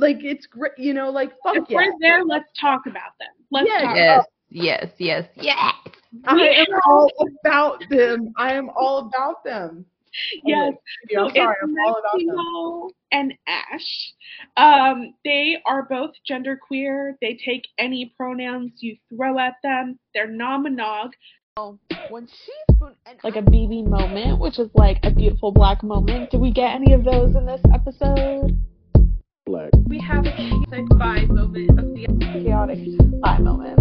Like it's great, you know. Like fuck If yeah. we're there, let's talk about them. Let's Yeah, talk Yes, yes, yes, yes. I am all about them. I am all about them. Yes. Yeah, I'm So sorry. it's I'm all about them. Maximo and Ash. Um, they are both genderqueer. They take any pronouns you throw at them. They're non-monog. When she spoon and Like a BB moment, which is like a beautiful black moment. Did we get any of those in this episode? Black. We have a chaotic vibe moment of the Chaotic bi moment.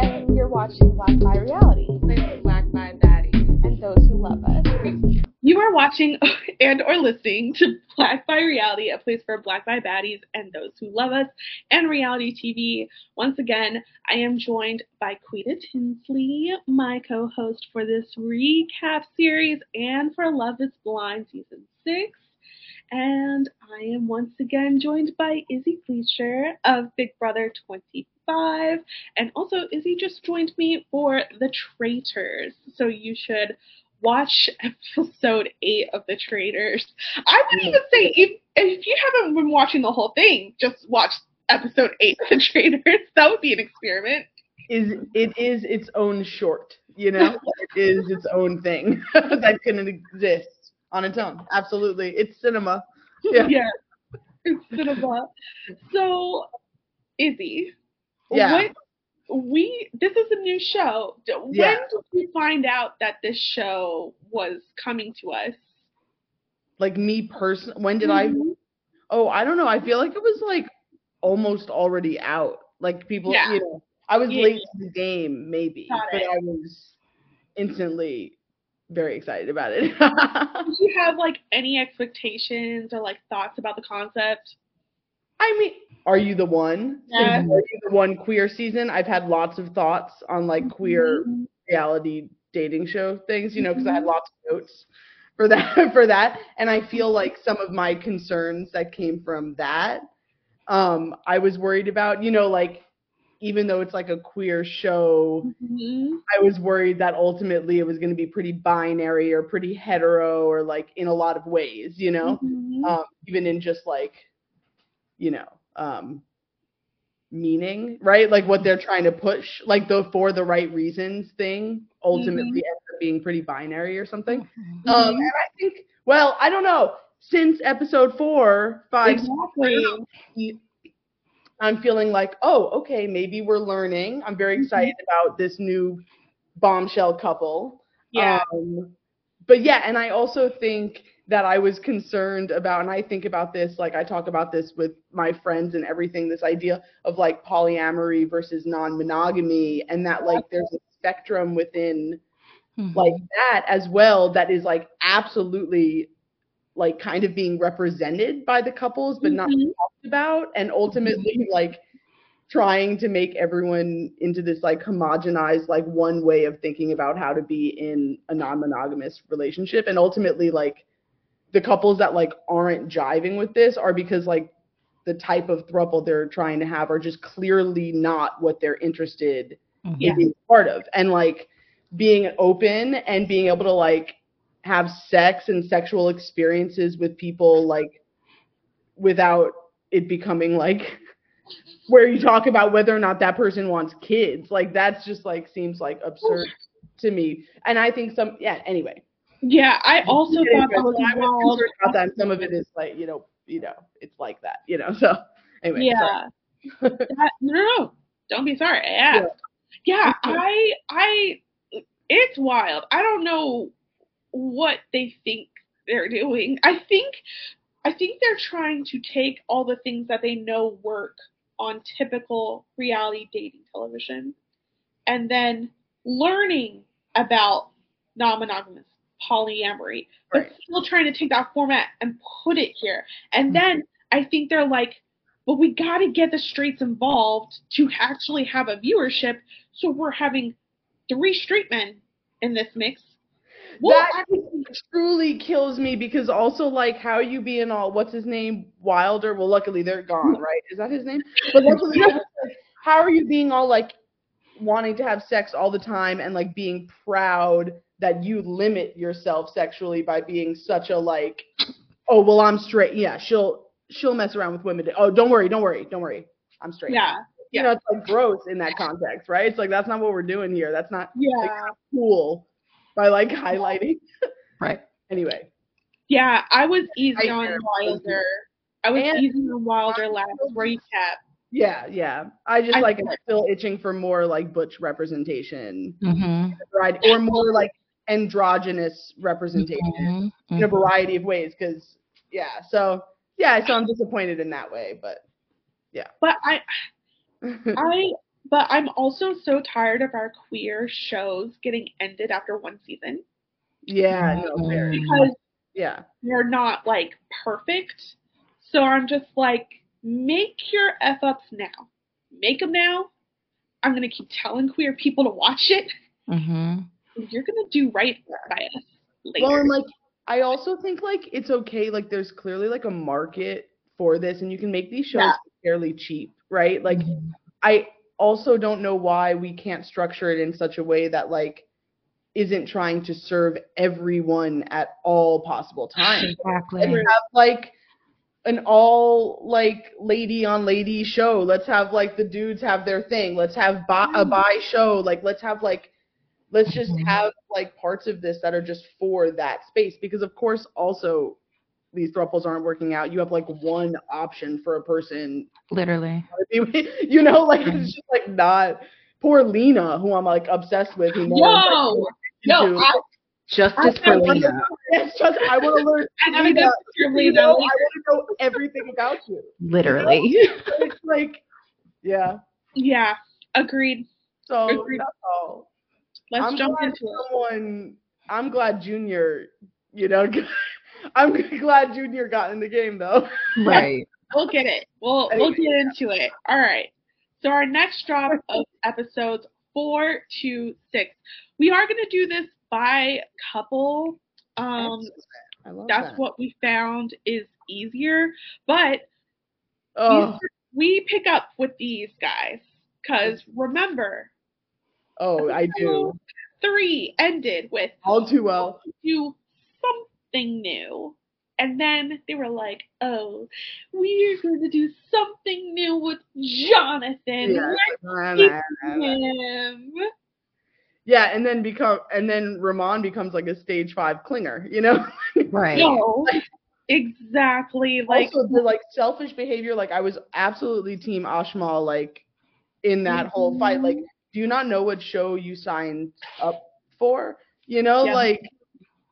And you're watching Black Bi Reality black bi baddie. and those who love us. You are watching and or listening to Black Bi Reality, a place for Black bi baddies and those who love us, and reality TV. Once again, I am joined by Quita Tinsley, my co-host for this recap series and for Love Is Blind season six. And I am once again joined by Izzy Gleicher of Big Brother 25. And also, Izzy just joined me for The Traitors. So you should watch episode 8 of The Traitors. I would even mm. say, if, if you haven't been watching the whole thing, just watch episode 8 of The Traitors. That would be an experiment. Is it is its own short, you know? it is its own thing that can exist on its own. Absolutely. It's cinema. Yeah. Yes. It's cinema. So, Izzy, Yeah. what we this is a new show. When Yeah. did we find out that this show was coming to us? Like me person when did I Mhm. Oh, I don't know. I feel like it was like almost already out. Like people, Yeah. you know, I was Yeah. late to the game, maybe, Got but it. I was instantly very excited about it. Did you have like any expectations or like thoughts about the concept? I mean, are you the one? Yeah. Are you the one queer season? I've had lots of thoughts on like queer Mhm. reality dating show things, you know, because I Mm-hmm. had lots of notes for that for that, and I feel like some of my concerns that came from that, um, I was worried about, you know, like even though it's like a queer show, Mhm. I was worried that ultimately it was going to be pretty binary or pretty hetero or like in a lot of ways, you know, Mhm. um, even in just like, you know, um, meaning, right? Like what they're trying to push, like the for the right reasons thing, ultimately ends up being pretty binary or something. Mm-hmm. Um, and I think, well, I don't know. Since episode four, five, Exactly. I'm feeling like, oh, okay, maybe we're learning. I'm very excited about this new bombshell couple. Yeah. Um, but yeah, and I also think that I was concerned about, and I think about this, like I talk about this with my friends and everything, this idea of like polyamory versus non monogamy, and that like there's a spectrum within like that as well that is like absolutely like kind of being represented by the couples but not Mhm. talked about. And ultimately like trying to make everyone into this like homogenized like one way of thinking about how to be in a non-monogamous relationship. And ultimately like the couples that like aren't jiving with this are because like the type of throuple they're trying to have are just clearly not what they're interested Yeah. in being part of. And like being open and being able to like have sex and sexual experiences with people like without it becoming like where you talk about whether or not that person wants kids like that's just like seems like absurd to me and i think some yeah anyway Yeah, I also thought that was I was concerned about that and some of it is like you know you know it's like that you know so anyway. Yeah. That- no, no, no. Don't be sorry. I asked. Yeah, I, I, it's wild. I don't know what they think they're doing. I think, I think they're trying to take all the things that they know work on typical reality dating television, and then learning about non-monogamous polyamory, but Right. still trying to take that format and put it here. And mm-hmm. then I think they're like, but we got to get the straights involved to actually have a viewership. So we're having three straight men in this mix. Well, that actually- truly kills me because also like how you being all what's his name Wilder well luckily they're gone right is that his name but luckily I how are you being all like wanting to have sex all the time and like being proud that you limit yourself sexually by being such a like oh well I'm straight. Yeah, she'll she'll mess around with women. Oh, don't worry, don't worry, don't worry. I'm straight. Yeah. You know, it's like gross in that context, right? It's like that's not what we're doing here. That's not Yeah. cool by like highlighting. Right. Anyway. Yeah, I was easy I on hear. Wilder. I was And- easy on Wilder last recap. Yeah, yeah. I just I like feel am still itching for more like butch representation, Mm-hmm. variety, or more like androgynous representation in a variety of ways. Because yeah, so yeah, so I'm disappointed in that way, but yeah. But I I but I'm also so tired of our queer shows getting ended after one season yeah, no, fair. because Yeah, they're not like perfect. So I'm just like, make your f ups now, make them now. I'm gonna keep telling queer people to watch it. Mm-hmm. You're gonna do right by us later. Well, and like I also think like it's okay. Like there's clearly like a market for this, and you can make these shows Yeah. fairly cheap, right? Like I also don't know why we can't structure it in such a way that like isn't trying to serve everyone at all possible times. Exactly. Let's have like an all like lady on lady show. Let's have like the dudes have their thing. Let's have bi- a bi show. Like let's have like let's just Mhm. have like parts of this that are just for that space because of course also these thruples aren't working out. You have like one option for a person Literally. you know, like it's just like not poor Lena, who I'm like obsessed with. Who knows, Yo, like, no, do. I, Justice I for want Lena. it's just I want to learn. I gotta Lena, you Lena. know, I want to know everything about you. Literally. It's like, yeah. Yeah, agreed. So Agreed. that's all. Let's I'm jump glad into it. someone. I'm glad Junior. You know, I'm glad Junior got in the game though. Right. We'll get it. We'll we'll Anyway, get into it. All right. So our next drop of episodes four to six. We are gonna do this by couple. Um, I love that's that. what we found is easier. But Oh, these- we pick up with these guys because remember, oh, I do three ended with all too well. do something new. And then they were like, oh, we're going to do something new with Jonathan. Yeah. Let's keep him. Yeah, and then become and then Rehman becomes like a stage five clinger, you know? Right. No, exactly. Like, also the like selfish behavior, like I was absolutely team Ashmal like in that whole fight. Like, mm-hmm. do you not know what show you signed up for? You know, Yeah. like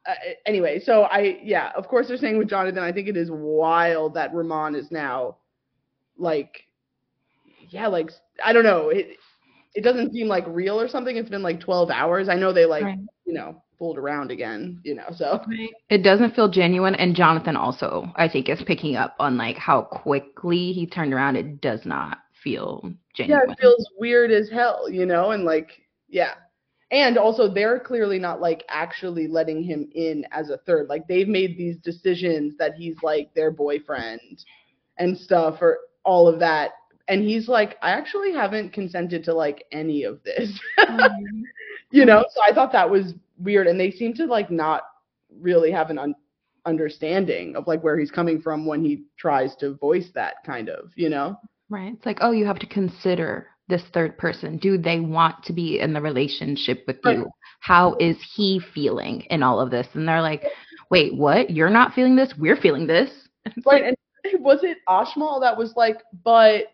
uh, anyway, so I yeah, of course they're saying with Jonathan, I think it is wild that Rehman is now like yeah, like I don't know, it it doesn't seem like real or something. It's been like 12 hours. I know they like, Right. you know, fooled around again, you know. So It doesn't feel genuine, and Jonathan also, I think, is picking up on like how quickly he turned around. It does not feel genuine. yeah, it feels weird as hell, you know, and like yeah. And also they're clearly not like actually letting him in as a third. Like they've made these decisions that he's like their boyfriend and stuff or all of that. And he's like, I actually haven't consented to like any of this. Mm-hmm. you know, so I thought that was weird and they seem to like not really have an un- understanding of like where he's coming from when he tries to voice that kind of, you know. Right. It's like, oh, you have to consider this third person. Do they want to be in the relationship with you? How is he feeling in all of this? And they're like, wait, what? You're not feeling this? We're feeling this. Right, like, and was it Ashmal that was like, but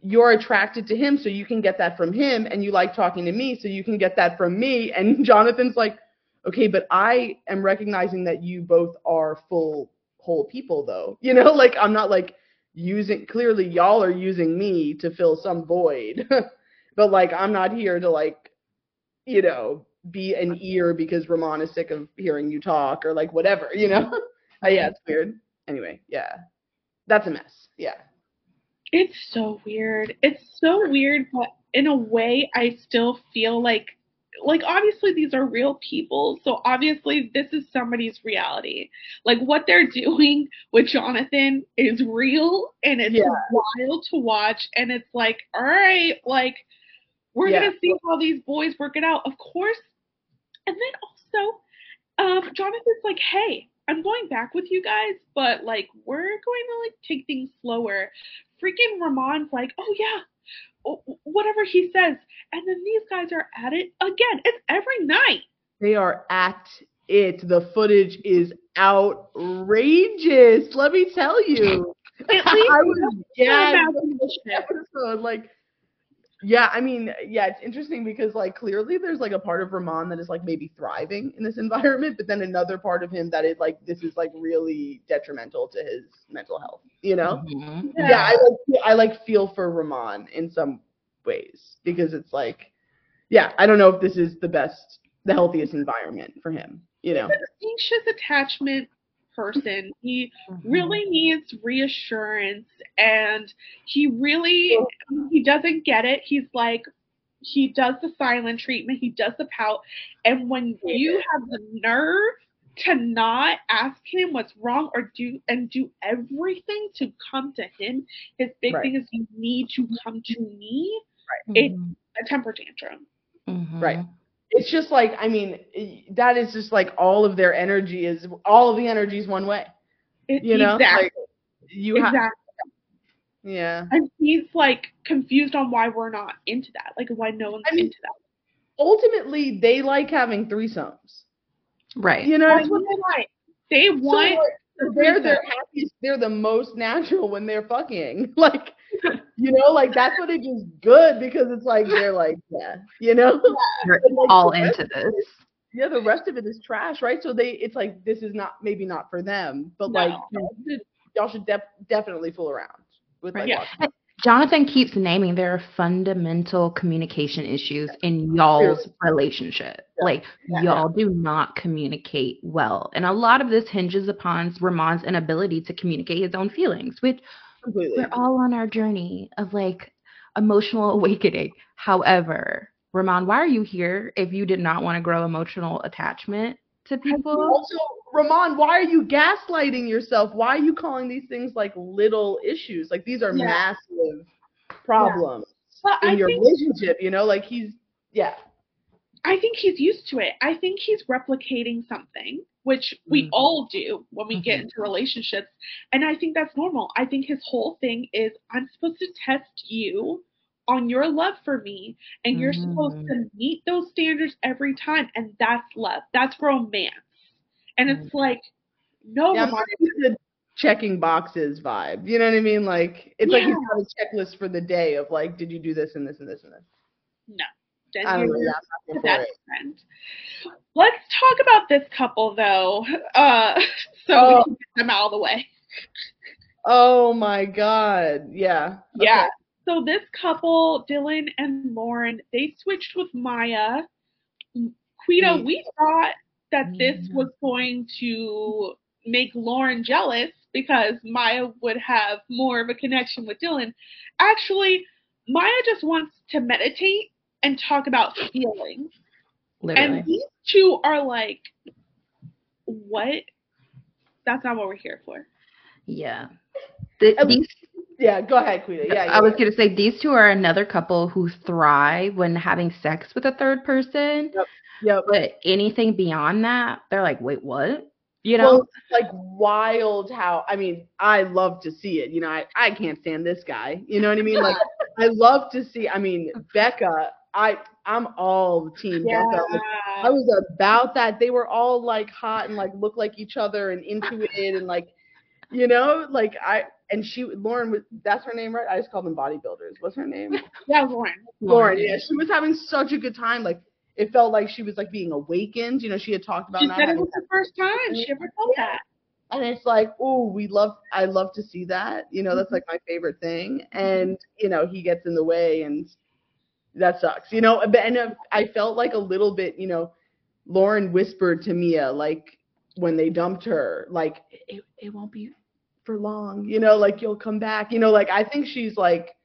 you're attracted to him, so you can get that from him, and you like talking to me, so you can get that from me. And Jonathan's like, okay, but I am recognizing that you both are full whole people, though. You know, like I'm not like using. Clearly, y'all are using me to fill some void, but like I'm not here to like, you know, be an ear because Rehman is sick of hearing you talk or like whatever. You know. Uh, yeah, it's weird. Anyway, yeah. That's a mess. Yeah. It's so weird. It's so weird, but in a way, I still feel like, like obviously these are real people, so obviously this is somebody's reality. Like what they're doing with Jonathan is real, and it's Yeah. wild to watch. And it's like, all right, like we're Yeah. gonna see how these boys work it out, of course. And then also, um, Jonathan's like, hey, I'm going back with you guys, but like we're going to like take things slower. Freaking Rehman's like, oh yeah, whatever he says, and then these guys are at it again. It's every night. They are at it. The footage is outrageous. Let me tell you. At least I was gagged about on this episode. Like, yeah, I mean, yeah, it's interesting because like clearly there's like a part of Rehman that is like maybe thriving in this environment, but then another part of him that is like this is like really detrimental to his mental health. You know? Mhm. Yeah, I like I like feel for Rehman in some ways because it's like, yeah, I don't know if this is the best, the healthiest environment for him. You know? anxious attachment person. He Mm-hmm. really needs reassurance and he really he doesn't get it. He's like he does the silent treatment, he does the pout, and when you have the nerve to not ask him what's wrong or do and do everything to come to him, his big Right. thing is you need to come to me. Mhm. It's a temper tantrum. Mhm. Right. It's just like I mean, that is just like all of their energy is all of the energy is one way. You know, exactly. like you have, exactly. yeah. And he's like confused on why we're not into that. Like why no one's I mean, into that. Ultimately, they like having threesomes. Right. You know, what I That's mean? what they like. They So, want like, they're their happiest. They're the most natural when they're fucking. Like, you know, like that's what it is good because it's like they're like, yeah, you know. You're like, all into of it this. Yeah, the rest of it is trash, right? So they, it's like this is not maybe not for them, but like y'all should, y'all should def- definitely fool around with like Yeah. watching. Jonathan keeps naming there are fundamental communication issues in y'all's Seriously. relationship. Like Yeah. y'all do not communicate well. And a lot of this hinges upon Rehman's inability to communicate his own feelings, which completely. we're all on our journey of like emotional awakening. However, Rehman, why are you here if you did not want to grow emotional attachment to people? Also, Rehman, why are you gaslighting yourself? Why are you calling these things like little issues? Like these are Yeah. massive problems but in I your think relationship. You know, like he's yeah. I think he's used to it. I think he's replicating something, which we Mhm. all do when we get Mhm. into relationships. And I think that's normal. I think his whole thing is I'm supposed to test you on your love for me, and you're supposed Mhm. to meet those standards every time. And that's love. That's romance. And it's like, no, Yeah, I'm Rehman, not into the checking boxes vibe. You know what I mean? Like it's like he's got a checklist for the day of like, did you do this and this and this and this? no. Then I don't know. you're- Yeah, I'm not that's for it. friend. Let's talk about this couple though, uh, so Oh. we can get them out of the way. Oh my god. Yeah. Okay. Yeah. So this couple, Dylan and Lauren, they switched with Maya. Quita, Mm. we thought that this Mm. was going to make Lauren jealous because Maya would have more of a connection with Dylan. Actually, Maya just wants to meditate and talk about feelings. Literally. And these two are like, what? That's not what we're here for. yeah. The- these Yeah, go ahead, Quita. Yeah, yeah. I was going to say these two are another couple who thrive when having sex with a third person, Yep. but anything beyond that, they're like, wait, what? You know? Well, it's like wild how I mean, I love to see it. You know, I, I can't stand this guy. You know what I mean? Like I love to see I mean, Becca, I I'm all team Becca. Like, I was about that. They were all like hot and like look like each other and into it and like you know, like I and she Lauren was that's her name, right? I just called them bodybuilders. What's her name? yeah, Lauren. Lauren, yeah. She was having such a good time. Like it felt like she was like being awakened. You know, she had talked about She said it was the first time she ever felt that. and it's like, oh, we love, I love to see that. You know, that's mm-hmm. like my favorite thing. And you know, he gets in the way, and that sucks. You know, and uh, I felt like a little bit, you know, Lauren whispered to Mia like when they dumped her, like it, it won't be for long. You know, like you'll come back. You know, like I think she's like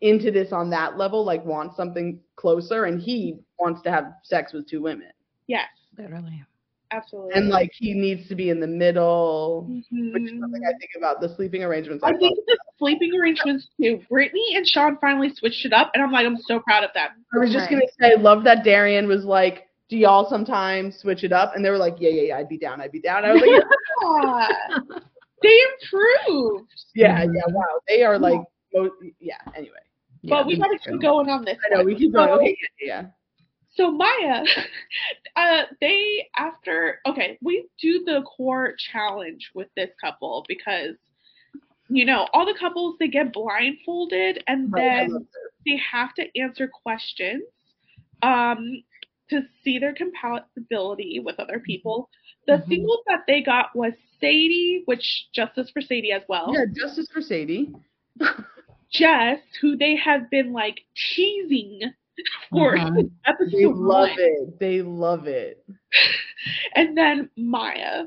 into this on that level, like wants something closer, and he wants to have sex with two women, Yes, Literally. Absolutely. and like he needs to be in the middle which is something I mm-hmm. think about the sleeping arrangements. I I think the sleeping arrangements too. Brittany and Sean finally switched it up, and I'm like, I'm so proud of them. I was just Right. gonna say, I love that Darian was like, Do y'all sometimes switch it up? And they were like, yeah, yeah, yeah, I'd be down, I'd be down. I was like, Yeah. they improved. yeah, yeah, wow. They are like, mo- yeah. Anyway, but we gotta keep going on this. I know one. we keep going. Okay, yeah, yeah. So Maya, uh, they after okay, we do the core challenge with this couple because you know all the couples they get blindfolded and Right, then they have to answer questions um to see their compatibility with other people. The Mhm. singles that they got was Sadie, which justice for Sadie as well. Yeah, justice for Sadie. Jess, who they have been like teasing for Mhm. episode They love one. it. They love it. and then Maya.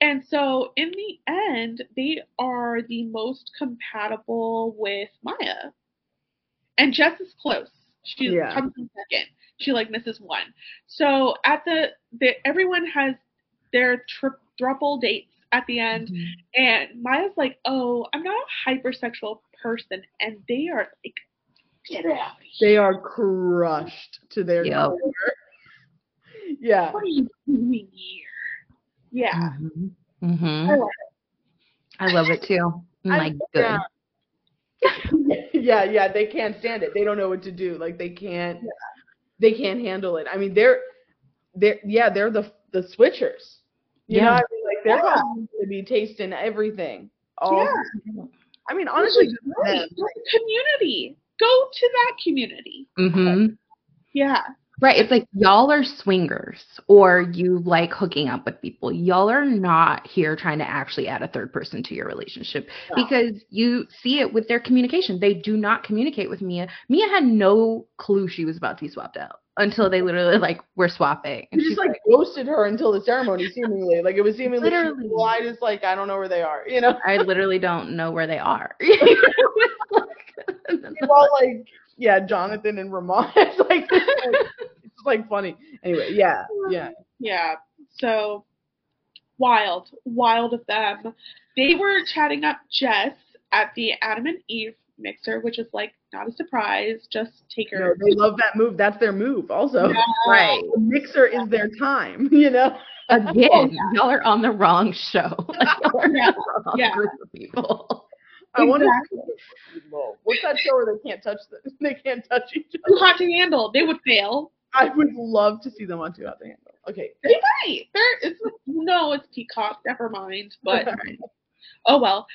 And so in the end, they are the most compatible with Maya. And Jess is close. She Yeah. comes in second. She like misses one. So at the, the everyone has their tri- thruple dates at the end, Mhm. and Maya's like, "Oh, I'm not a hypersexual person," and they are like, "Get out of here! They are crushed to their Yep. core. Yeah. What are you doing here?" Yeah. Mhm. I Mhm. love I love it too. I'm I- like good. yeah. yeah, yeah, they can't stand it. They don't know what to do. Like they can't they can't handle it. I mean, they're they're yeah, they're the the switchers. You know, Yeah. what I mean, like they're Yeah. going to be tasting everything. All Yeah. I mean, honestly, Which is good for great. community. Go to that community. Mm-hmm. Yeah. Right. It's like y'all are swingers or you like hooking up with people. Y'all are not here trying to actually add a third person to your relationship No. because you see it with their communication. They do not communicate with Mia. Mia had no clue she was about to be swapped out until they literally like were swapping. And He just like ghosted her until the ceremony, seemingly. Like it was seemingly Literally. well, I just like I don't know where they are. You know, I literally don't know where they are. well, like yeah, Jonathan and Rehman. It's like it's just like funny. Anyway, yeah, yeah. Yeah. So wild. Wild of them. They were chatting up Jess at the Adam and Eve mixer, which is like not a surprise. Just take You know, her. they love that move. That's their move. Also, right. the mixer is their time. You know. Again, y'all are on the wrong show. Like, y'all are Yeah. wrong Yeah. group of people. I want to. Exactly. What's that show where they can't touch the, they can't touch each Too other? hot to handle. They would fail. I would love to see them on Too Hot to Handle. Okay. They might. They're, no, it's Peacock. Never mind. But oh well.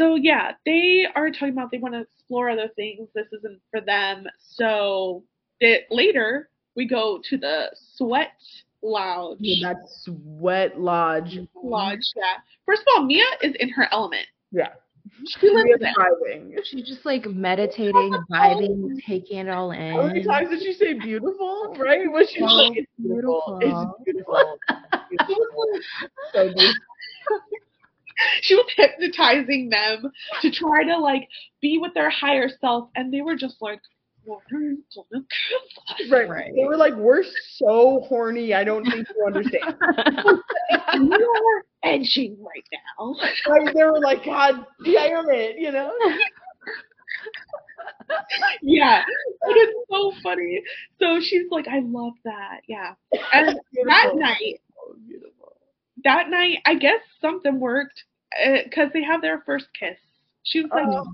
So yeah, they are talking about they want to explore other things. This isn't for them. So that later we go to the sweat lounge. Yeah, that sweat lodge. Lodge. Yeah. First of all, Mia is in her element. Yeah. She lives Real it. driving. She's just like meditating, vibing, taking it all in. How many times did she say beautiful? Right? Was she So like, it's beautiful. beautiful. It's beautiful. It's beautiful. so beautiful. She was hypnotizing them to try to like be with their higher self, and they were just like, "What are you gonna give us?" Right. Right. They were like, we're so horny. I don't think you understand. You are edging right now. Right? They were like, God damn it, you know? yeah, it is so funny. So she's like, I love that. Yeah. And that night, that night, I guess something worked because they have their first kiss. She was like, Oh.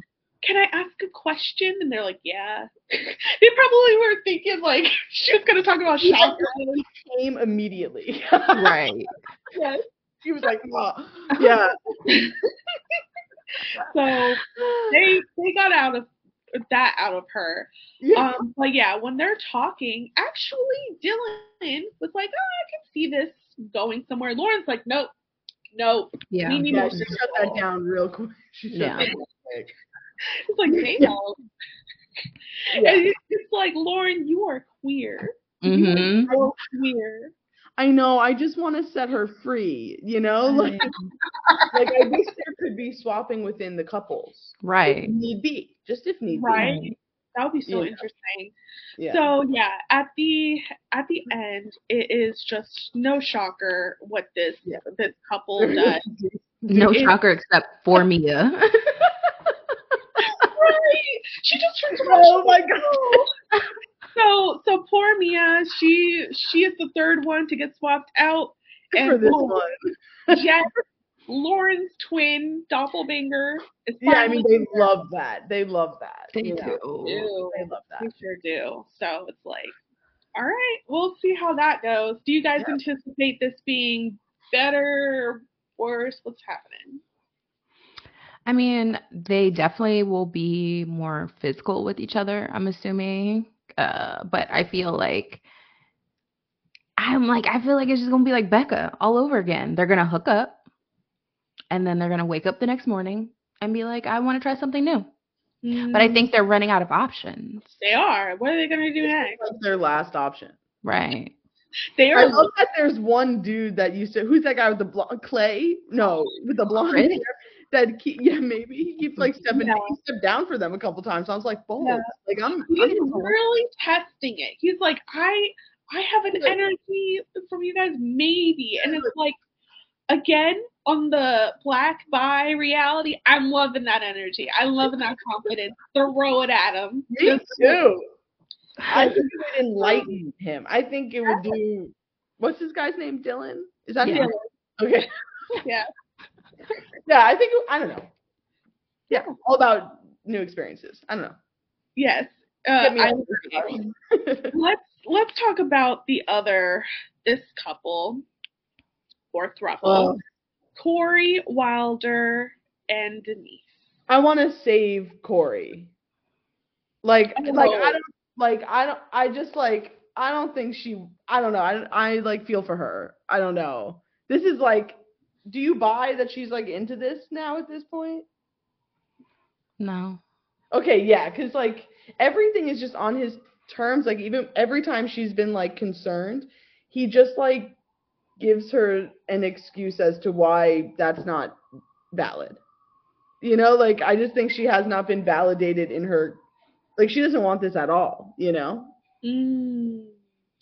Can I ask a question? And they're like, Yeah. they probably were thinking like she was gonna talk about Yeah. chakra. Came immediately. right. yes. She was like, oh. yeah. So they they got out of that out of her. yeah. Um, but yeah, when they're talking, actually Dylan was like, Oh, I can see this going somewhere. Lauren's like, Nope, nope. Yeah. We need yeah, more she shut that down real quick. She shut Yeah. that down quick. It's like, damn. Yeah. And it's, it's like, Lauren, you are queer. Mm-hmm. You are queer. I know. I just want to set her free. You know, like, like I wish there could be swapping within the couples. Right. If need be, just if need be. Right. That would be so Yeah. interesting. Yeah. So yeah, at the at the end, it is just no shocker what this Yeah. this couple does. No It- shocker except for Mia. right? She just turns around. oh my god. So so poor Mia, she she is the third one to get swapped out. And for this boom, one. Jess, Lauren's twin doppelganger. Is Yeah, I mean they finally- love that. They love that. They you do. Ew. They love that. that. sure do. So it's like, all right, we'll see how that goes. Do you guys Yeah. anticipate this being better, or worse? What's happening? I mean, they definitely will be more physical with each other, I'm assuming. Uh, but I feel like I'm like I feel like it's just gonna be like Becca all over again. They're gonna hook up and then they're gonna wake up the next morning and be like, I wanna try something new. But I Mm, think they're running out of options. they are. What are they gonna do next? That's their last option. Right. They are. I are. love that there's one dude that used to who's that guy with the blonde Clay? No, with the blonde Chris? hair. That keep, yeah, maybe he keeps like stepping Yeah. he stepped down for them a couple times. I was like, bold. Yeah. Like I'm, He's I'm really testing it. He's like, I I have an Like- energy from you guys, maybe. And it's like again on the black bi reality, I'm loving that energy. I'm loving that confidence. Throw it at him. me too. I think it would enlighten him. I think it would do. What's this guy's name? Dylan? Is that Yeah. Dylan? Okay. Yeah. Yeah, I think I don't know. Yeah, all about new experiences. I don't know. Yes. Uh, Get me I on agree. the let's let's talk about the other this couple or thruple. Oh. Corey Wilder and Denise. I want to save Corey. Like, Oh. like I don't like I don't I just like I don't think she I don't know I I like feel for her. I don't know. This is like, do you buy that she's like into this now at this point? No. Okay, yeah, because like everything is just on his terms. Like even every time she's been like concerned, he just like gives her an excuse as to why that's not valid. You know, like I just think she has not been validated in her like she doesn't want this at all, you know? Mm.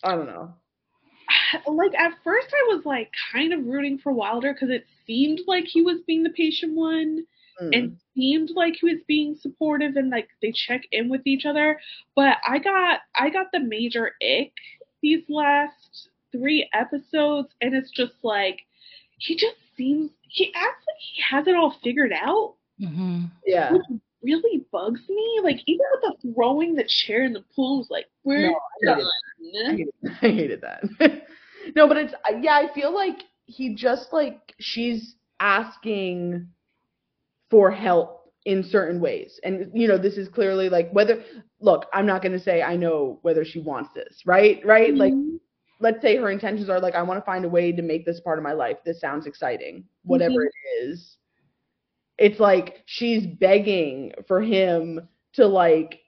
I don't know. Like at first, I was like kind of rooting for Wilder because it seemed like he was being the patient one, Mm. and seemed like he was being supportive and like they check in with each other. But I got I got the major ick these last three episodes, and it's just like he just seems he acts like he has it all figured out. hmm yeah. which really bugs me. Like even with the throwing the chair in the pool, was like, we're No, I hated done. I hated that. no, but it's yeah, I feel like he just like she's asking for help in certain ways. And you know, this is clearly like whether look, I'm not going to say I know whether she wants this, right? Right? Like Mhm. Let's say her intentions are like I want to find a way to make this part of my life. This sounds exciting. Whatever Mhm. it is. It's like she's begging for him to like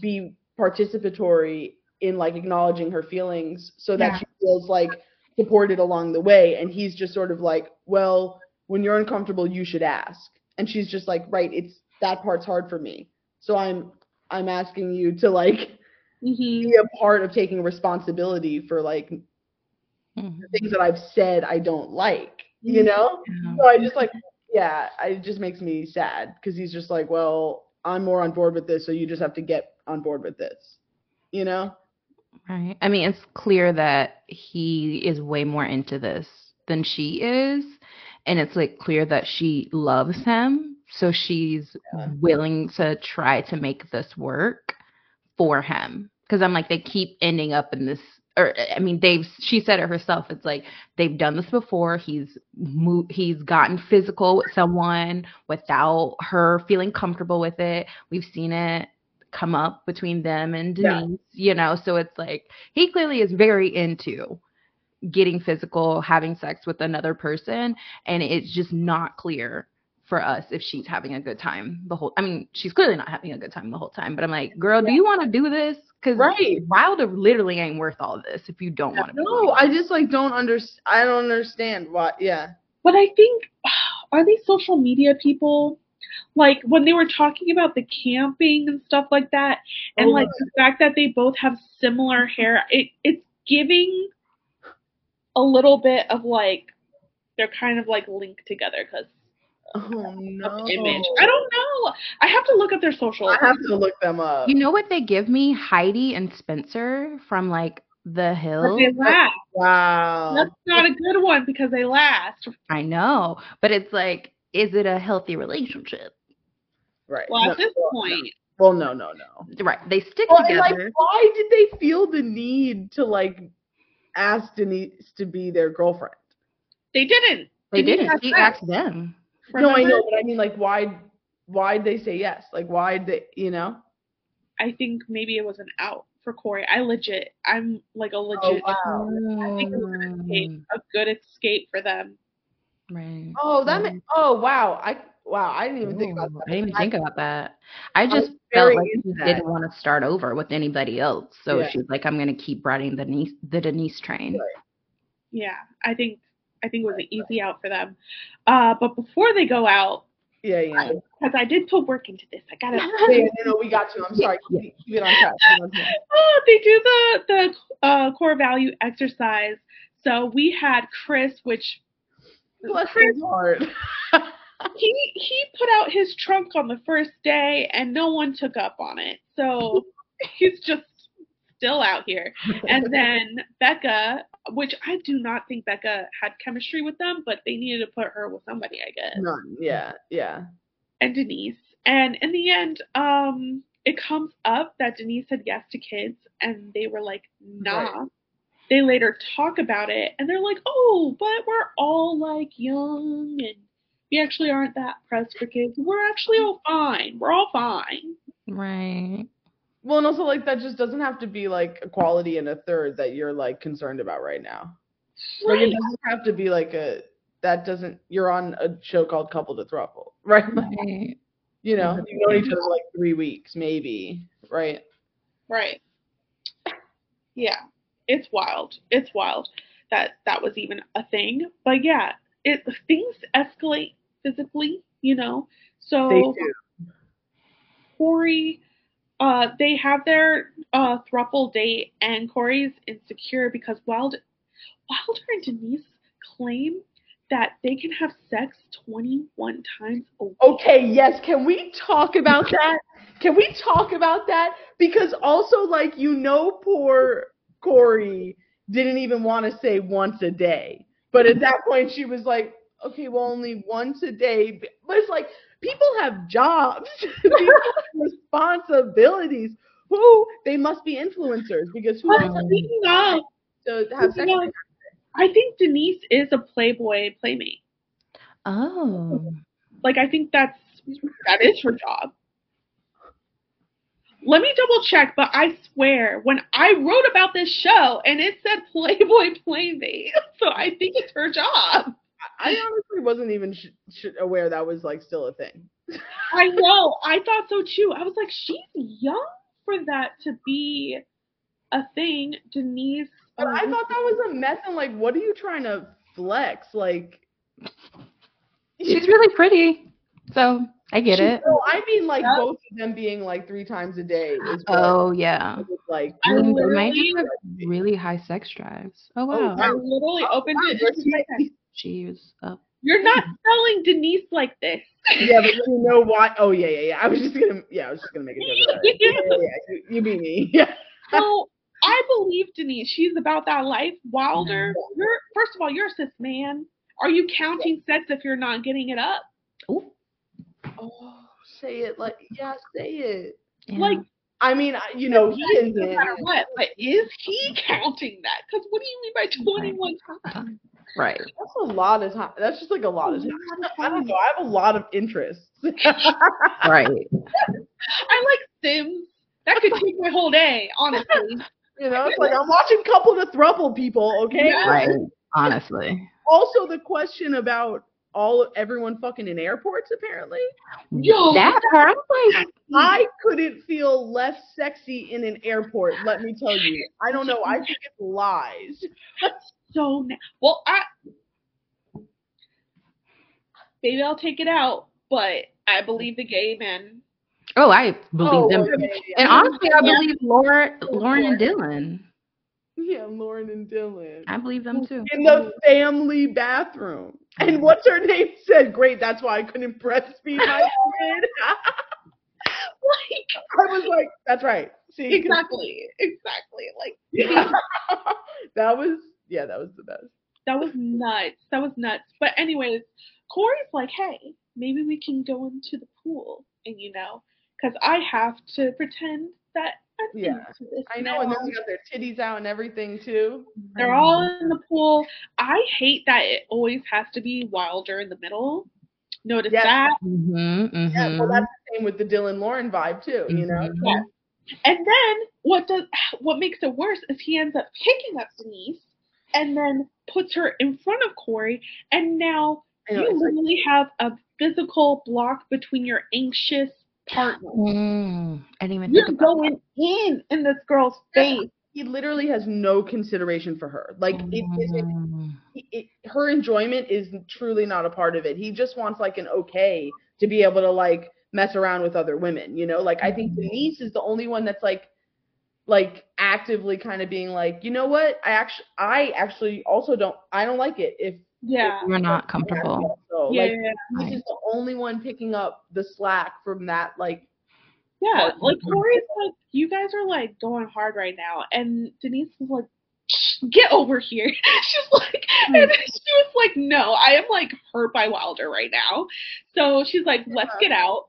be participatory in like acknowledging her feelings so that Yeah. she feels like supported along the way and he's just sort of like, "Well, when you're uncomfortable, you should ask." And she's just like, "Right, it's that part's hard for me." So I'm I'm asking you to like Mhm. be a part of taking responsibility for like Mhm. things that I've said I don't like, you Mhm. know? Yeah. So I just like, yeah, it just makes me sad because he's just like, well, I'm more on board with this, so you just have to get on board with this, you know? Right. I mean, it's clear that he is way more into this than she is. And it's like clear that she loves him. So she's Yeah. willing to try to make this work for him. Because I'm like, they keep ending up in this. Or I mean, they've. She said it herself. It's like they've done this before. He's moved. He's gotten physical with someone without her feeling comfortable with it. We've seen it come up between them and Yeah. Denise. You know, so it's like he clearly is very into getting physical, having sex with another person, and it's just not clear for us if she's having a good time the whole. I mean, she's clearly not having a good time the whole time. But I'm like, girl, do you want to do this? Because Right. Wilder literally ain't worth all this if you don't want to. No, I just like don't understand. I don't understand why. yeah. But I think are these social media people? Like when they were talking about the camping and stuff like that, and Oh, like the fact that they both have similar hair, it it's giving a little bit of like they're kind of like linked together because Oh no. image. I don't know. I have to look at their social. I have to look them up. You know what they give me? Heidi and Spencer from like The But Hills. they last. Wow. That's not a good one because they last. I know, but it's like, is it a healthy relationship? right. Well, No, at this well, point, Well, no, no, no. Right. They stick Well, and, like, together. why did they feel the need to like ask Denise to be their girlfriend? they didn't. they Denise didn't. asked She them. asked them. No, I know, but I mean, like, why? Why'd they say yes? Like, why'd they? You know? I think maybe it was an out for Corey. I legit, I'm like a legit, Oh, wow. I think it was an escape, Mm, a good escape for them. Right. Oh, that. Ma- oh, wow. I wow. I didn't even think about that. I didn't even think about that. I was just felt like she didn't want to start over with anybody else. So Yeah. she's like, I'm gonna keep riding the Denise the Denise train. Right. Yeah, I think I think it was an easy out for them. Uh, but before they go out, Yeah, yeah. because I did put work into this, I gotta. yeah, yeah, no, no, we got you. I'm sorry. Yeah. Keep, keep it on track. Keep it on track. oh, they do the the uh, core value exercise. So we had Chris, which Bless Chris his heart. he he put out his trunk on the first day and no one took up on it. So he's just still out here. And then Becca, which I do not think Becca had chemistry with them, but they needed to put her with somebody, I guess. None. Yeah, yeah. And Denise. And in the end, um, it comes up that Denise said yes to kids and they were like, nah. Right. They later talk about it and they're like, oh, but we're all like young and we actually aren't that pressed for kids. We're actually all fine. We're all fine. Right. Well, and also like that just doesn't have to be like a quality in a third that you're like concerned about right now. Like it doesn't have to be like a that doesn't. You're on a show called Couple to Throuple, right? Right. You know, you know each other like three weeks, maybe, right? Right. Yeah. It's wild. It's wild that that was even a thing. But yeah, it things escalate physically, you know. So They do. Corey, uh, they have their uh thruple date, and Corey's insecure because Wilder, Wilder and Denise claim that they can have sex 21 times a week. Okay, yes. Can we talk about that? Can we talk about that? Because also, like, you know, poor Corey didn't even want to say once a day. But at that point, she was like, okay, well, only once a day. But it's like, people have jobs, people have responsibilities. Who? They must be influencers because who else But speaking of, to have sex Yeah. with? I think Denise is a Playboy playmate. Oh. Like I think that's that is her job. Let me double check, but I swear when I wrote about this show and it said Playboy Playmate, so I think it's her job. I honestly wasn't even sh- sh- aware that was like still a thing. I know. I thought so too. I was like, she's young for that to be a thing. Denise. But I thought that was a mess. And like, what are you trying to flex? Like, She's really pretty. So I get it. No, I mean like Yeah. both of them being like three times a day is Oh yeah. it like. I Mm, they might literally- have really high sex drives. Oh Oh, wow. I literally opened wow, it. Where's she- She was up. You're not selling Denise like this. yeah, but you know why? Oh yeah, yeah, yeah. I was just gonna, yeah, I was just gonna make a joke about it. Yeah, yeah, yeah. You, you beat me. Yeah. So I believe Denise. She's about that life. Wilder, you're first of all, you're a cis man. Are you counting sets if you're not getting it up? Ooh. Oh, say it like, yeah, say it. Yeah. Like I mean, you know, he isn't. matter what, but is he counting that? Because what do you mean by 21 times? Right. That's a lot of time. That's just like a lot of time. I don't know. I have a lot of interests. Right. I like Sims. That could take my whole day, honestly. You know, it's like I'm watching couple to throuple people, okay? Right. Honestly. Also the question about all everyone fucking in airports apparently. Yo, that part like I couldn't feel less sexy in an airport, let me tell you. I don't know. I think it's lies. so na- well. I maybe I'll take it out, but I believe the gay men. Oh, I believe Oh, them. yeah, yeah, And honestly, I believe oh, Laura, Lauren and Dylan. yeah, Lauren and Dylan. I believe them too. In the family bathroom. And mm-hmm. what's her name said, great, that's why I couldn't breastfeed my kid. Like I was like, that's right. See, 'cause- exactly, exactly. Like Yeah. that was yeah, that was the best. that was nuts. That was nuts. But anyways, Corey's like, hey, maybe we can go into the pool, and you know, because I have to pretend that I'm Yeah. into this. I know, and now. then they got their titties out and everything too. They're all in the pool. I hate that it always has to be Wilder in the middle. Notice Yes. that. Mm-hmm, Yeah, well, that's the same with the Dylan Lauren vibe too. You know, Mhm. Yeah. And then what does what makes it worse is he ends up picking up Denise and then puts her in front of Corey, and now know, you it's like- literally have a physical block between your anxious partner. Mm, I didn't even You're going in in this girl's face. he literally has no consideration for her. Like it. Mm. It, it, her enjoyment is truly not a part of it. He just wants like an okay to be able to like mess around with other women. You know, like I think Denise is the only one that's like like actively kind of being like, you know what? I actually I actually also don't I don't like it if Yeah. We're not comfortable. So Yeah. like Denise is the only one picking up the slack from that like Yeah, partner. like Corey's like, you guys are like going hard right now, and Denise is like, get over here. She's like, hmm. and she was like, no, I am like hurt by Wilder right now. So she's like, let's uh-huh. get out.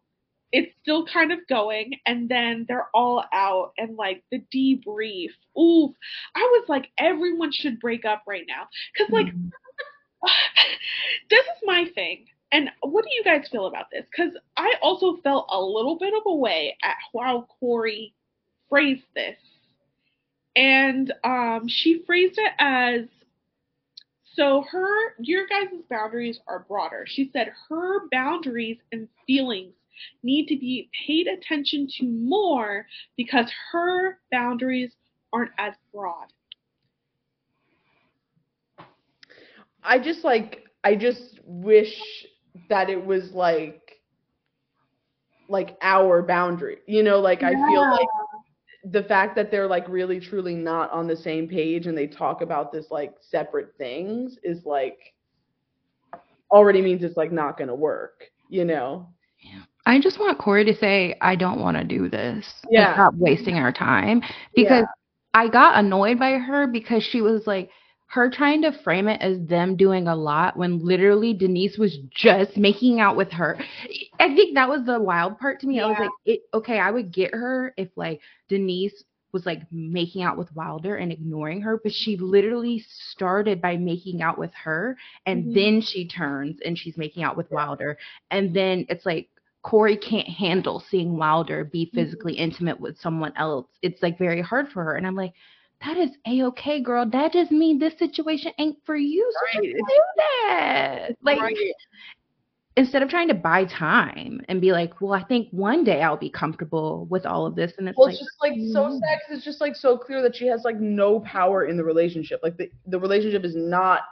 It's still kind of going, and then they're all out, and like the debrief. Ooh, I was like, everyone should break up right now, cause like this is my thing. And what do you guys feel about this? Because I also felt a little bit of a way at how Corey phrased this. And um, she phrased it as so her, your guys' boundaries are broader. She said her boundaries and feelings need to be paid attention to more because her boundaries aren't as broad. I just like I just wish that it was like like our boundary. You know, like I feel like the fact that they're like really truly not on the same page and they talk about this like separate things is like already means it's like not going to work, you know. I just want Corey to say, I don't want to do this. Yeah. Stop wasting our time. Because I got annoyed by her because she was like, her trying to frame it as them doing a lot when literally Denise was just making out with her. I think that was the wild part to me. I was like, it, okay, I would get her if like Denise was like making out with Wilder and ignoring her, but she literally started by making out with her and Mhm. then she turns and she's making out with Wilder. And then it's like Corey can't handle seeing Wilder be physically intimate with someone else. It's like very hard for her. And I'm like, that is a okay, girl. That just means this situation ain't for you. So Right. do that. Like Right. instead of trying to buy time and be like, well, I think one day I'll be comfortable with all of this. And it's Well, like, it's just like so mm. sad 'cause it's just like so clear that she has like no power in the relationship. Like the the relationship is not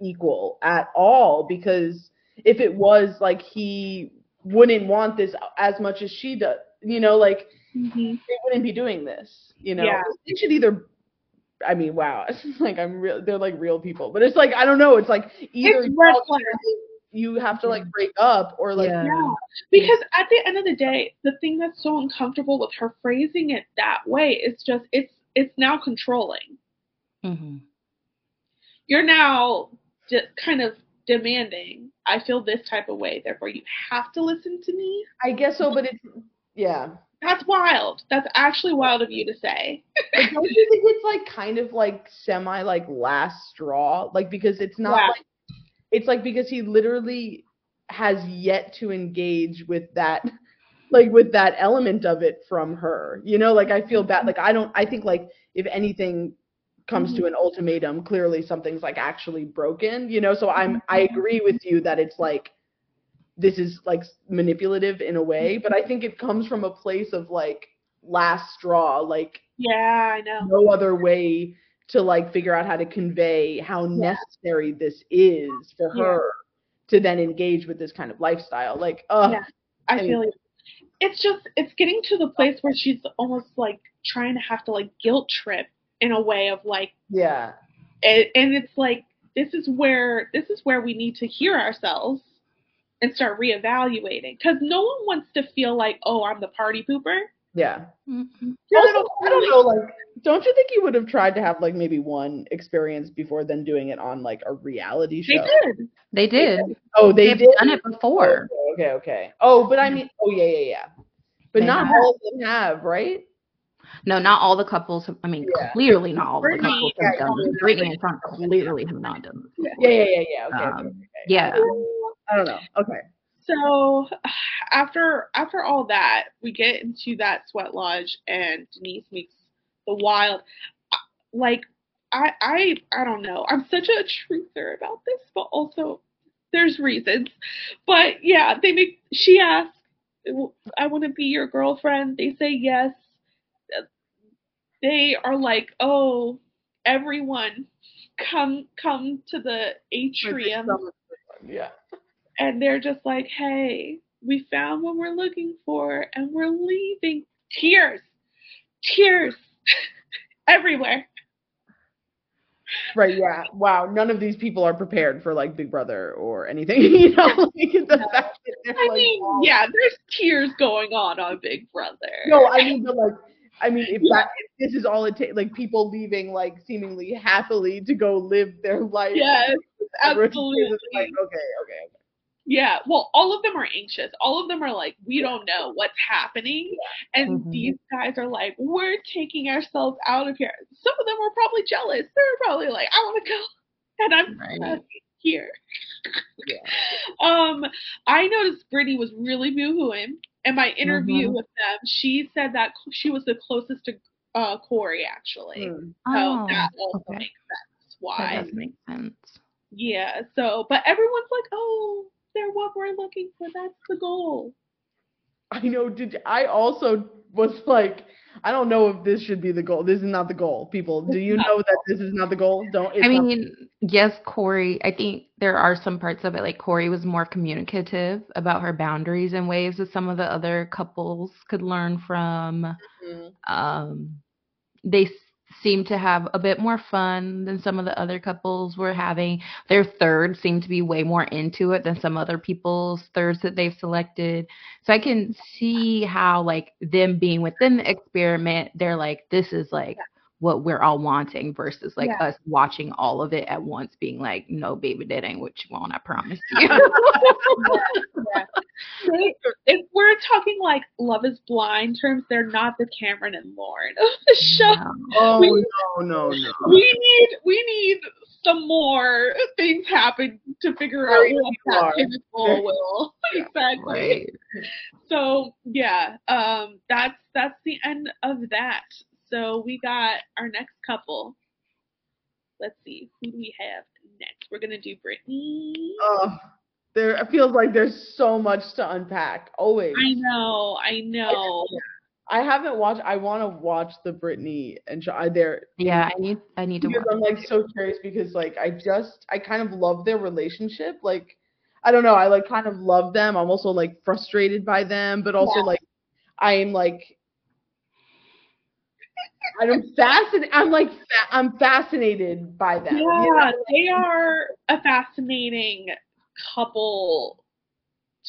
equal at all because if it was like he wouldn't want this as much as she does, you know, like Mm-hmm. they wouldn't be doing this, you know. Yeah. They should either I mean, wow, it's like I'm real they're like real people. But it's like I don't know, it's like either It's y'all- flag. you have to like break up or like Yeah. Yeah, because at the end of the day, the thing that's so uncomfortable with her phrasing it that way is just it's it's now controlling. Mhm. You're now just kind of demanding. I feel this type of way, therefore you have to listen to me. I guess so, but it's yeah. That's wild. That's actually wild of you to say. But don't you think it's like kind of like semi like last straw? Like because it's not Yeah. like it's like because he literally has yet to engage with that like with that element of it from her. You know, like I feel bad like I don't I think like if anything comes to an ultimatum, clearly something's like actually broken, you know? So I'm I agree with you that it's like this is like manipulative in a way, but I think it comes from a place of like last straw, like Yeah, I know. no other way to like figure out how to convey how necessary this is for Yeah. her to then engage with this kind of lifestyle. Like, uh, Yeah. I feel like it's just it's getting to the place where she's almost like trying to have to like guilt trip in a way of like yeah, and, and it's like this is where this is where we need to hear ourselves and start reevaluating because no one wants to feel like oh i'm the party pooper Yeah. Mhm. Also, I don't know, like, don't you think you would have tried to have like maybe one experience before then doing it on like a reality show They did. They did. Oh, they They've did. done it before. Okay, okay, okay. Oh, but I mean, oh yeah, yeah, yeah. But They not have. all of them have, right? No, not all the couples. Have, I mean, Yeah. clearly not all Brittany, the couples yeah, have done it. Brittany and Sean clearly have not done it. Yeah, yeah, yeah, yeah. Okay, okay, Um, okay. Yeah. I don't know. Okay. So after after all that, we get into that sweat lodge, and Denise makes the wild. Like I I I don't know. I'm such a truther about this, but also there's reasons. But yeah, they make. She asks, "I want to be your girlfriend." They say yes. They are like, "Oh, everyone, come come to the atrium." Yeah. and they're just like, "Hey, we found what we're looking for, and we're leaving." Tears, tears, everywhere. Right. Yeah. Wow. None of these people are prepared for like Big Brother or anything. You know, like the fact that I like, mean, wow. yeah, there's tears going on on Big Brother. No, I mean, but like, I mean, if that if this is all it takes, like people leaving like seemingly happily to go live their life. yes, absolutely. Like, okay, okay, okay. Yeah, well, all of them are anxious. All of them are like, we don't know what's happening. And Mhm. these guys are like, we're taking ourselves out of here. Some of them were probably jealous. They were probably like, I want to go. And I'm Right. Stuck here. Yeah. Um, I noticed Brittany was really boohooing. In my interview Mhm. with them, she said that she was the closest to uh, Corey, actually. Hmm. So Oh, that also okay. makes sense why. That does make sense. Yeah, so, but everyone's like, oh, they're what we're looking for. That's the goal. I know. Did I also was like, I don't know if this should be the goal. This is not the goal. People, do you know that this is not the goal? Don't. I mean, yes, Corey, I think there are some parts of it, like Corey was more communicative about her boundaries in ways that some of the other couples could learn from. Mhm. Um, they s- seem to have a bit more fun than some of the other couples were having. Their third seemed to be way more into it than some other people's thirds that they've selected. So I can see how, like, them being within the experiment, they're like, this is like what we're all wanting versus like Yeah. us watching all of it at once, being like, no, baby, that ain't what you want. I promise you. They, if we're talking like Love is Blind terms, they're not the Cameron and Lauren of the show. Oh We- no, no, no. We need we need some more things happen to figure out Very what few that pinnacle will exactly. right. So yeah, um, that's that's the end of that. So we got our next couple. Let's see, who do we have next? We're gonna do Brittany. Oh, there. It feels like there's so much to unpack. Always. I know, I know. I haven't watched. I want to watch the Brittany and Sean. They're Yeah, I need I need to because watch I'm like so curious because like I just I kind of love their relationship. Like I don't know, I like kind of love them. I'm also like frustrated by them, but also like I'm like I'm fascinated. I'm like fa- I'm fascinated by them. you know? Yeah, they are a fascinating couple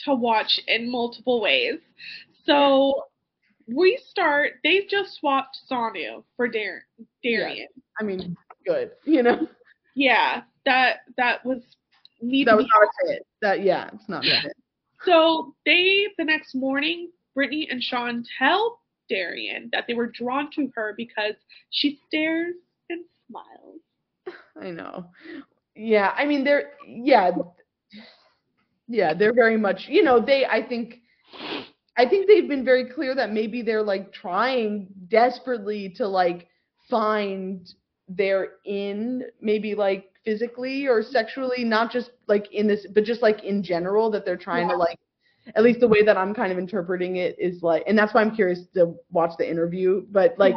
to watch in multiple ways. So we start. They've just swapped Sanu for Dar- Darian. I mean, good. You know, Yeah, that that was need that was not a fit. That yeah, it's not a fit. So they, the next morning, Brittany and Sean tell Darian that they were drawn to her because she stares and smiles. I know. Yeah, I mean they're yeah, yeah, they're very much. You know, they. I think. I think they've been very clear that maybe they're like trying desperately to like find their in maybe like physically or sexually, not just like in this, but just like in general that they're trying to like. At least the way that I'm kind of interpreting it is like, and that's why I'm curious to watch the interview. But like,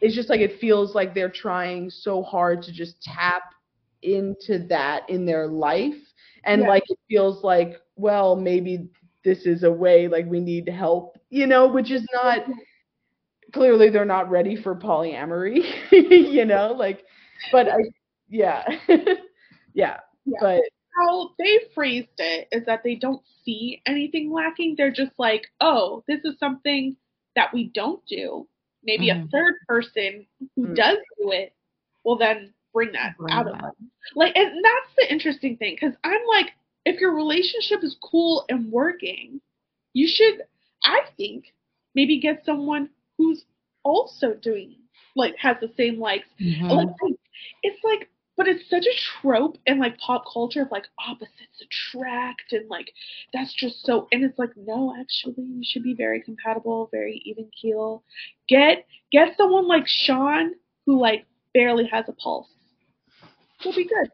it's just like it feels like they're trying so hard to just tap into that in their life and Yeah. like it feels like well maybe this is a way like we need help you know which is not mm-hmm. clearly they're not ready for polyamory you know like but i yeah yeah Yeah. but How they phrased it is that they don't see anything lacking. They're just like, oh, this is something that we don't do, maybe a Mhm. third person who Mm. does do it will then bring that Bring out of them. Like, and that's the interesting thing because I'm like, if your relationship is cool and working, you should, I think, maybe get someone who's also doing like has the same likes. Mhm. Like, it's like, but it's such a trope in like pop culture of like opposites attract and like that's just so. And it's like, no, actually, you should be very compatible, very even keel. Get get someone like Sean who like barely has a pulse. We'll be good.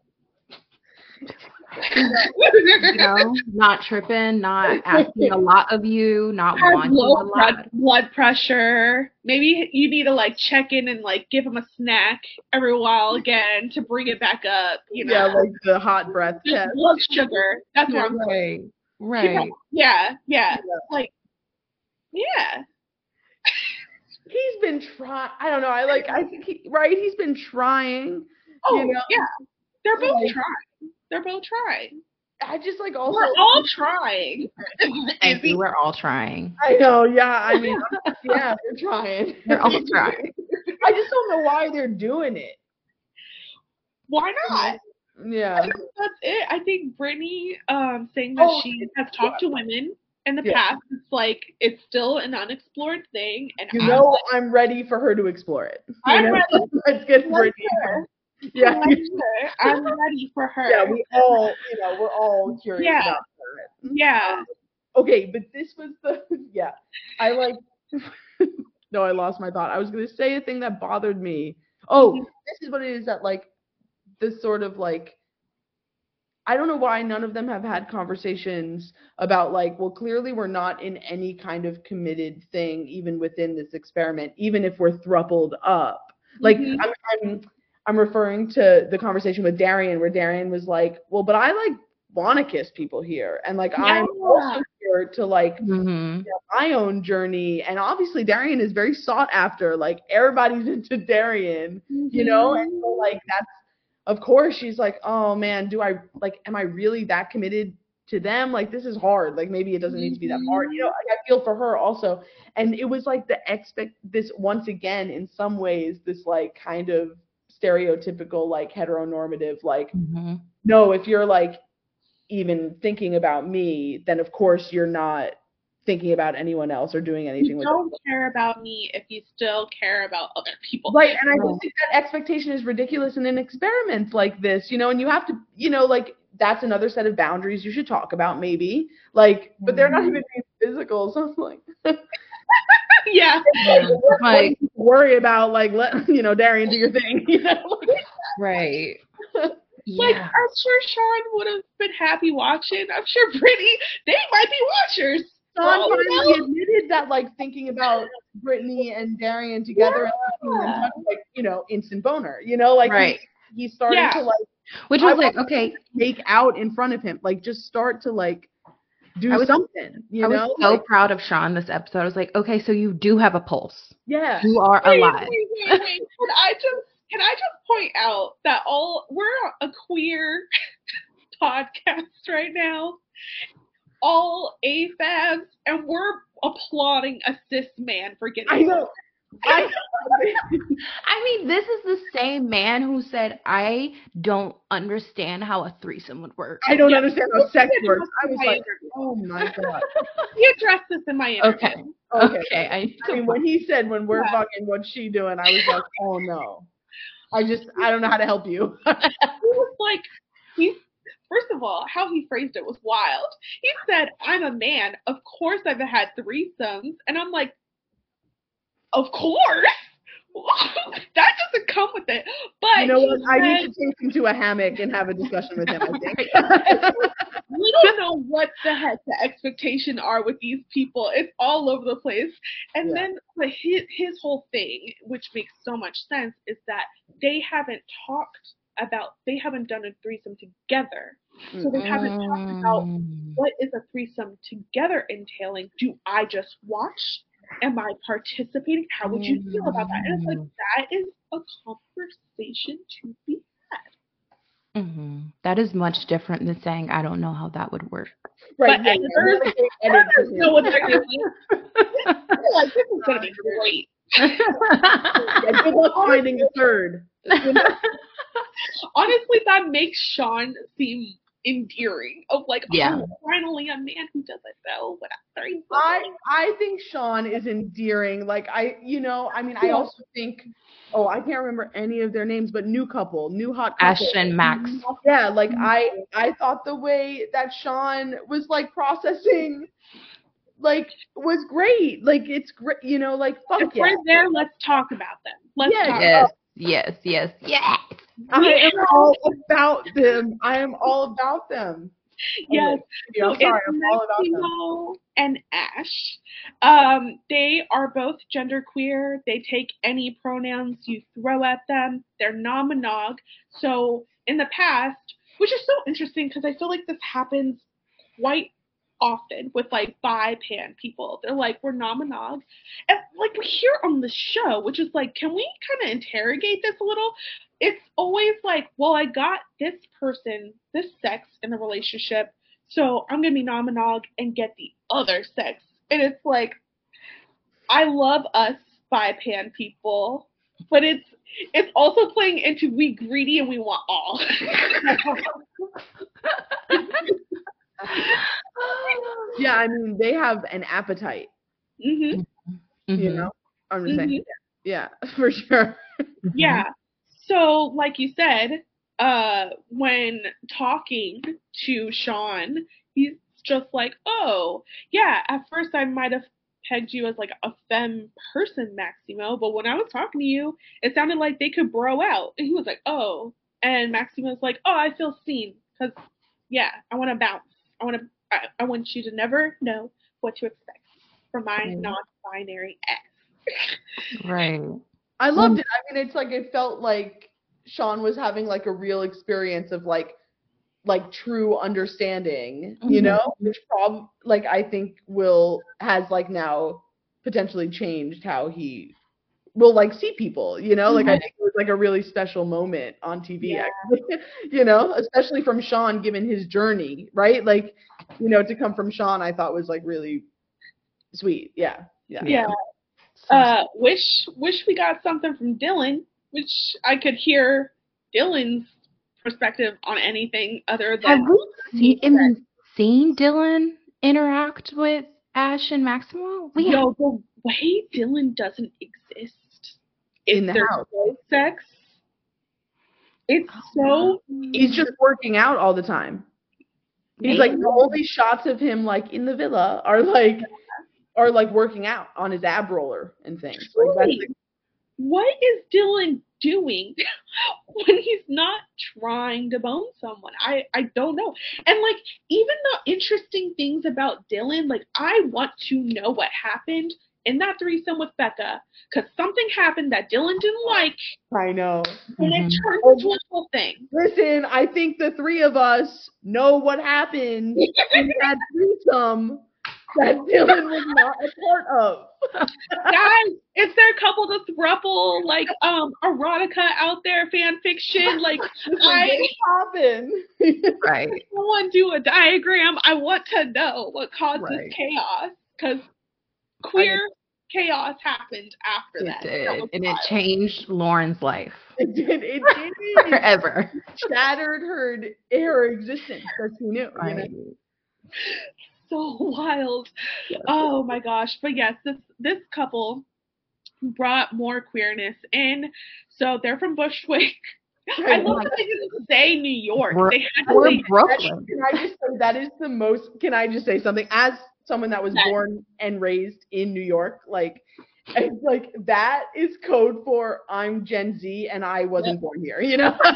you know, not tripping, not asking a lot of you, not has wanting a lot. blood, blood pressure. Maybe you need to like check in and like give him a snack every while again to bring it back up. You know, Yeah, like the hot breath Just test. blood sugar. That's what I'm Right, right. Yeah, yeah. Like, yeah. He's been trying. I don't know. I like. I think he right. He's been trying. Oh, You know? yeah. They're both Like- trying. They're both trying. I just like also. We're all trying. Thank you. We're all trying. I know. Yeah. I mean. yeah. They're trying. They're all trying. I just don't know why they're doing it. Why not? Yeah. That's it. I think Brittany um, saying that Oh, she has talked to women in the Yeah. past. It's like it's still an unexplored thing, and You I'm know, like, I'm ready for her to explore it. I'm know? ready. Let's get Let's Brittany. her. Yeah. Let her. I'm ready for her. Yeah. We all, you know, we're all curious Yeah. about her. Yeah. Okay, but this was the yeah. I like no, I lost my thought. I was gonna say a thing that bothered me. Oh, Mhm. this is what it is that like this sort of like I don't know why none of them have had conversations about like, well, clearly we're not in any kind of committed thing, even within this experiment, even if we're thrupled up. Like Mhm. I'm, I'm I'm referring to the conversation with Darian where Darian was like, well, but I like want to kiss people here, and like I'm also here to like hmm my own journey. And obviously, Darian is very sought after. Like everybody's into Darian, you know. And so like that's of course she's like, oh man, do I like? Am I really that committed to them? Like this is hard. Like maybe it doesn't need to be that hard. You know, like, I feel for her also. And it was like the expect this once again in some ways this like kind of stereotypical like heteronormative like hmm no, if you're like even thinking about me, then of course you're not thinking about anyone else or doing anything You with don't care about me if you still care about other people. Right, and I just think that expectation is ridiculous in an experiment like this, you know, and you have to, you know, like that's another set of boundaries you should talk about maybe. Like, but they're not Mhm. even being physical, so it's like yeah. Yeah, like worry about like let you know, Darian do your thing, you know. Like, right. Like Yeah. I'm sure Sean would have been happy watching. I'm sure Brittany, they might be watchers. Sean Oh, finally no. admitted that like thinking about Brittany and Darian together and seeing them like, you know, instant boner. You know, like he- Right. he's starting Yeah. to like Which I was like, okay, make out in front of him. Like just start to like do I was- something. You I was so Like, proud of Sean this episode. I was like, okay, so you do have a pulse. yeah. You are Wait, alive. wait, wait, wait. Can I just can I just point out that all we're a queer podcast right now, all AFABs, and we're applauding a cis man for getting. I know. I I mean, this is the same man who said, I don't understand how a threesome would work. I don't Yeah. understand how sex works. I was like, oh my god. He addressed this in my interview. Okay. Okay. Okay. I, I mean, when he said when we're Yeah. fucking, what's she doing? I was like, oh no. I just I don't know how to help you. He was like, he first of all, how he phrased it was wild. He said, "I'm a man. Of course, I've had threesomes," and I'm like, "Of course." that doesn't come with it. But you know what? I need to take him to a hammock and have a discussion with him. I think. we don't know what the heck the expectation are with these people. It's all over the place. And Yeah. then but his his whole thing, which makes so much sense, is that they haven't talked about they haven't done a threesome together. So they haven't talked about Mm. what is a threesome together entailing? Do I just watch? Am I participating? How would you feel about that? And it's like that is a conversation to be had hmm That is much different than saying I don't know how that would work. Right. But yeah, editors- yeah, yeah, editors editors know what they're doing. like, this is gonna be great. Yeah, good luck finding a third. Honestly, that makes Sean seem endearing. Of like, oh, Yeah. oh, finally a man who doesn't know what I'm I I think Sean is endearing. Like I, you know, I mean, I also think. Oh, I can't remember any of their names, but new couple, new hot couple. Ash and Max. Yeah, like I I thought the way that Sean was like processing like was great. Like it's great, you know, like fuck If yeah. we're there, let's talk about them. Let's Yeah, talk. Yes, yes, yes, yes. I am all about them. I am all about them. Yes. Yeah, I'm So sorry, I'm all about them. And Ash. Um, they are both genderqueer. They take any pronouns you throw at them. They're non-monog. So in the past, which is so interesting because I feel like this happens quite often with like bi pan people. They're like, we're non-monog. And like we hear on the show, which is like, can we kind of interrogate this a little? It's always like, well, I got this person, this sex in a relationship, so I'm gonna be non-monog and get the other sex. And it's like, I love us bi pan people, but it's it's also playing into we greedy and we want all. Yeah, I mean they have an appetite, hmm you Mhm. know. I'm just Mhm. saying. Yeah, yeah, for sure. Mhm. Yeah. So, like you said, uh, when talking to Sean, he's just like, "Oh, yeah. At first, I might have pegged you as like a femme person, Maximo, but when I was talking to you, it sounded like they could bro out." And he was like, "Oh," and Maximo's like, "Oh, I feel seen because, yeah, I want to bounce. I want to. I, I want you to never know what to expect from my Right. non-binary ass. Right. I loved it. I mean, it's like it felt like Sean was having like a real experience of like like true understanding, you Mhm. know, which prob like I think will has like now potentially changed how he will like see people, you know, like I think it was like a really special moment on TV, Yeah. actually. you know, especially from Sean given his journey, right? Like, you know, to come from Sean, I thought was like really sweet. Yeah, yeah. Yeah. Uh, wish wish we got something from Dylan, which I could hear Dylan's perspective on anything other than. Have than we seen, seen Dylan interact with Ash and Maximo? We yo the way Dylan doesn't exist In the there's house. sex. It's Oh, so He's just working out all the time. He's like the only shots of him like in the villa are like are like working out on his ab roller and things. Like that's what is Dylan doing when he's not trying to bone someone? I I don't know. And like even the interesting things about Dylan, like I want to know what happened in that threesome with Becca because something happened that Dylan didn't like, I know. and Mhm. it turned into a whole thing. Listen, I think the three of us know what happened in that threesome that Dylan was not a part of. Guys, is there a couple of thruple like um erotica out there, fan fiction? Like I What happened? right. someone do a diagram. I want to know what caused Right. this chaos because queer chaos happened after It that. That did, was and it changed Lauren's life it did. It did. It forever. shattered her her existence. That's who knew. You know? So wild. Oh my gosh! But yes, this this couple brought more queerness in. So they're from Bushwick. I love that they didn't say New York. We're- they had to Or say Brooklyn. Can I just say that is the most? Can I just say something? As someone that was Yes. born and raised in New York, like, it's like that is code for I'm Gen Z and I wasn't born here. You know.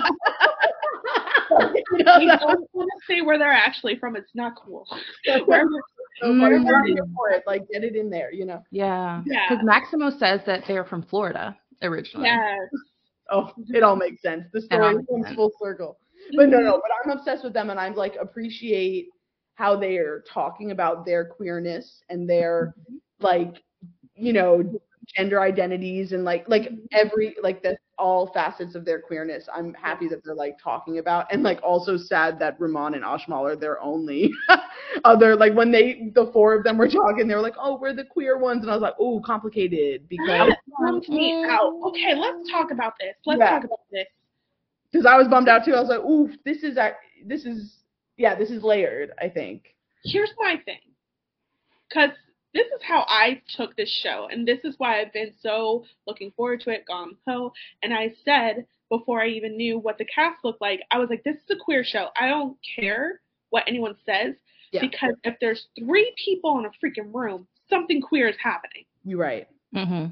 you know we that don't want to say where they're actually from. It's not cool. Where- so. Mm. We're for it. Like, get it in there. You know. Yeah. Yeah. Because Maximo says that they're from Florida originally. yes. Oh, it all makes sense. The story makes comes full circle. But no, no. But I'm obsessed with them, and I'm like appreciate how they are talking about their queerness and their mm-hmm. like, you know, gender identities and like like every like the all facets of their queerness. I'm happy that they're like talking about and like also sad that Rehman and Ashmal are their only other like when they the four of them were talking, they were like, Oh, we're the queer ones and I was like, Oh, complicated because That bummed me out. Okay, let's talk about this. Let's Yeah. talk about this. because I was bummed out too. I was like, Ooh, this is this is yeah, this is layered, I think. Here's my thing. Because this is how I took this show, and this is why I've been so looking forward to it, gone ho. And I said before I even knew what the cast looked like, I was like, this is a queer show. I don't care what anyone says, Yeah. because if there's three people in a freaking room, something queer is happening. You're right. hmm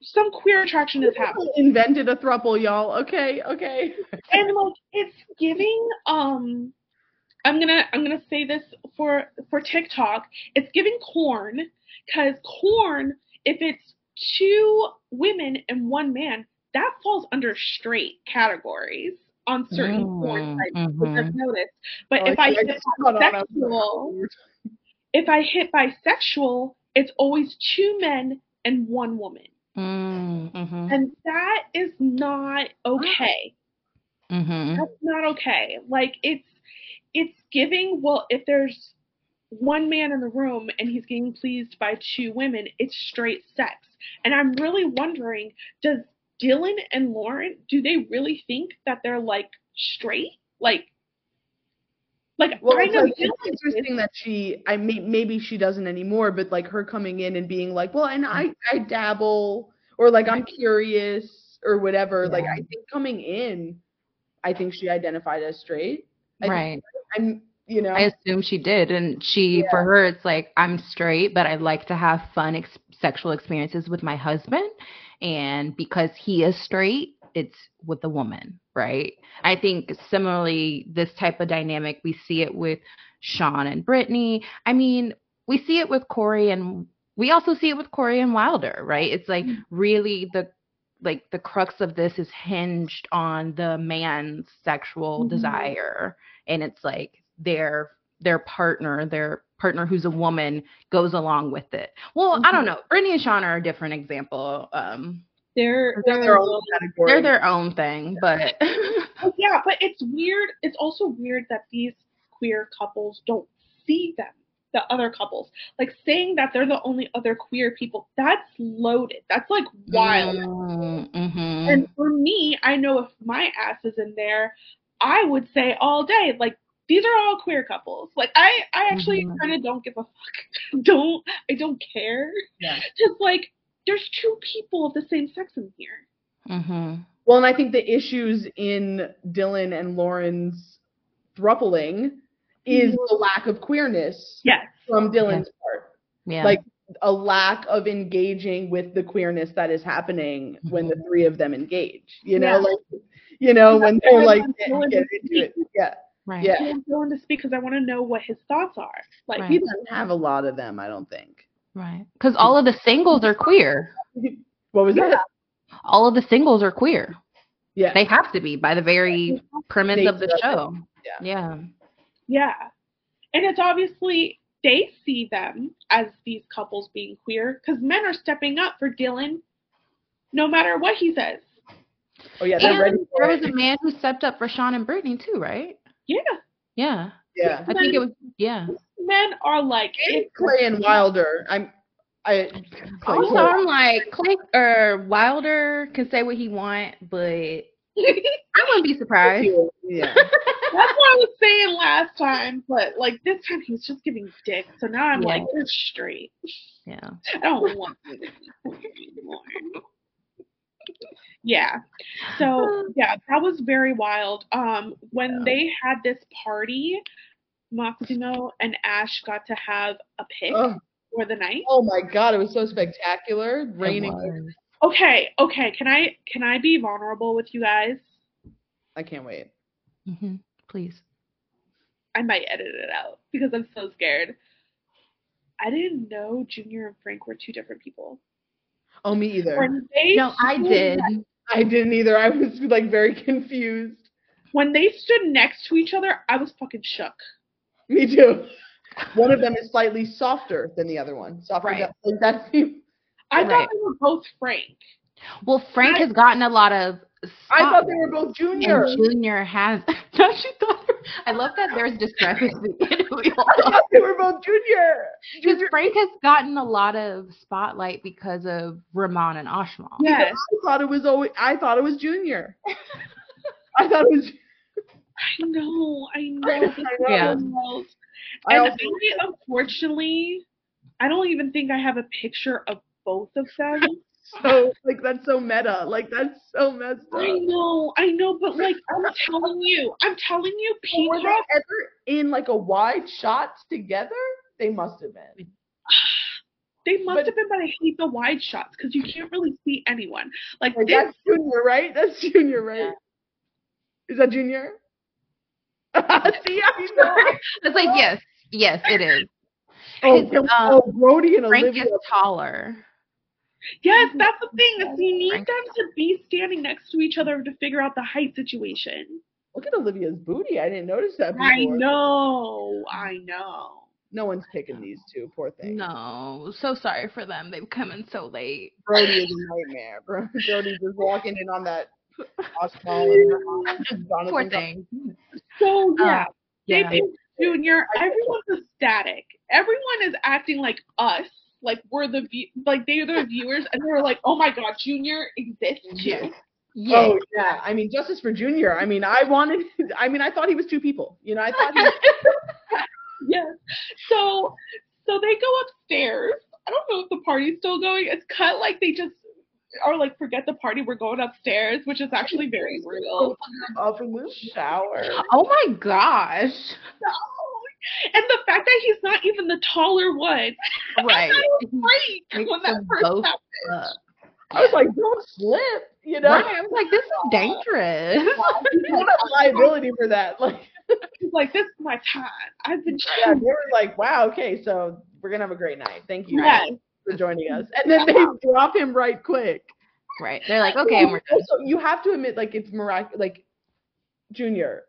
Some queer attraction is happening. Invented a thruple, y'all. Okay, okay. and like it's giving um i'm gonna i'm gonna say this for for tiktok it's giving corn because corn if it's two women and one man that falls under straight categories on certain porn sites which i've noticed but Oh, if i hit just caught on. I was like, bisexual if i hit bisexual it's always two men and one woman Mm-hmm. and that is not okay Mm-hmm. that's not okay. Like it's it's giving well if there's one man in the room and he's getting pleased by two women, it's straight sex. And I'm really wondering, does Dylan and Lauren do they really think that they're like straight? Like like Well, I know like, it's interesting that she, I may, maybe she doesn't anymore, but like her coming in and being like, well, and I, I dabble, or like I'm curious, or whatever. Like I think coming in, I think she identified as straight. I Right. I'm, you know, I assume she did, and she for her it's like I'm straight, but I like to have fun ex- sexual experiences with my husband, and because he is straight, it's with a woman, right? I think similarly, this type of dynamic we see it with Sean and Brittany. I mean, we see it with Corey and we also see it with Corey and Wilder, right? It's like really the like the crux of this is hinged on the man's sexual Mhm. desire and it's like their their partner their partner who's a woman goes along with it well i don't know brittany and sean are a different example um they're they're they're their own category. they're their own thing but Oh, yeah, but it's weird. It's also weird that these queer couples don't see them, the other couples. Like saying that they're the only other queer people, that's loaded. That's like wild. mm-hmm. And for me, I know if my ass is in there, I would say all day, like, these are all queer couples. Like I, I actually Mhm. kind of don't give a fuck. don't I don't care. Yeah. Just like there's two people of the same sex in here. mm-hmm. Well, and I think the issues in Dylan and Lauren's thrupling is the lack of queerness Yes. from Dylan's part. yeah Like a lack of engaging with the queerness that is happening when the three of them engage. You know, Yeah. like you know, when they're like get, get into it. Yeah. right yeah. I want Dylan to speak because I want to know what his thoughts are. Like Right. He doesn't have a lot of them, I don't think. Right because all of the singles are queer What was that? all of the singles are queer Yeah. they have to be by the very premise of the Nature of it. show Yeah. yeah Yeah. And it's obviously they see them as these couples being queer because men are stepping up for Dylan no matter what he says. Oh yeah, they're And for there it. was a man who stepped up for Sean and Brittany too, right? Yeah. Yeah. yeah. I think it was yeah. Men are like, And it's Clay and Wilder. I'm I Clay, Also, I'm like Clay or Wilder can say what he want, but I wouldn't be surprised. yeah. That's what I was saying last time, but like this time he was just giving dick. So now I'm Yeah. like, you're straight. Yeah. I don't want you to be queer anymore. Yeah. So yeah, that was very wild. Um, when they had this party, Maximo and Ash got to have a pick Oh, for the night. oh my god, it was so spectacular. Raining. Okay, okay. Can I can I be vulnerable with you guys? I can't wait. Mm-hmm. Please. I might edit it out because I'm so scared. I didn't know Junior and Frank were two different people. Oh, me either. No, I did. ne- I didn't either. I was like very confused. when they stood next to each other, I was fucking shook. Me too. One of them is slightly softer than the other one. Softer Right. than- that seems I thought Right. they were both Frank. Well, Frank I- has gotten a lot of. I thought they were both junior. And Junior has. no, she thought. I love that there's discrepancy. We all I thought they were both junior. Because Frank has gotten a lot of spotlight because of Rehman and Ashmal. Yes. I thought it was always. I thought it was junior. I thought it was. I know, I know. Yeah. the world. I And also- I, unfortunately, I don't even think I have a picture of both of them. so like that's so meta. Like that's so messed up. I know, I know, but like I'm telling you, I'm telling you, Were they ever in like a wide shot together? They must have been. They must but- have been, but I hate the wide shots because you can't really see anyone. Like Like, this, that's junior, right? That's junior, right? Is that junior? See how you know? It's like yes, yes, it is. Oh, um, oh, Brody and Frank Olivia. is taller. yes, that's the thing. Is you need Frank- them to be standing next to each other to figure out the height situation. Look at Olivia's booty. I didn't notice that before. I know, I know. No one's picking these two. Poor thing. No, so sorry for them. They've come in so late. Brody is a nightmare. Bro. Brody's just walking in on that Oswald and Jonathan. Poor thing. So um, yeah, they yeah. Junior. Everyone's ecstatic. Everyone is acting like us, like we're the view, like they're the viewers, and they're like, "Oh my God, Junior exists too." Yeah. Oh yeah, I mean justice for Junior. I mean, I wanted. I mean, I thought he was two people. You know, I thought he was. Yes. So, so they go upstairs. I don't know if the party's still going. It's cut like they just are like, forget the party, we're going upstairs, which is actually very real. up in the shower. Oh my gosh. No. And the fact that he's not even the taller one. Right. I was when that first happened. I was like, don't slip. You know, right. I was like, this is dangerous. you don't have liability for that. Like, He's like, this is my time. I've been yeah, they were like, wow, okay, so we're gonna have a great night. Thank you Yes. For joining us. And then they drop him right quick. right. They're like, okay, and we're done. Also, you have to admit, like, it's miraculous. Like, Junior,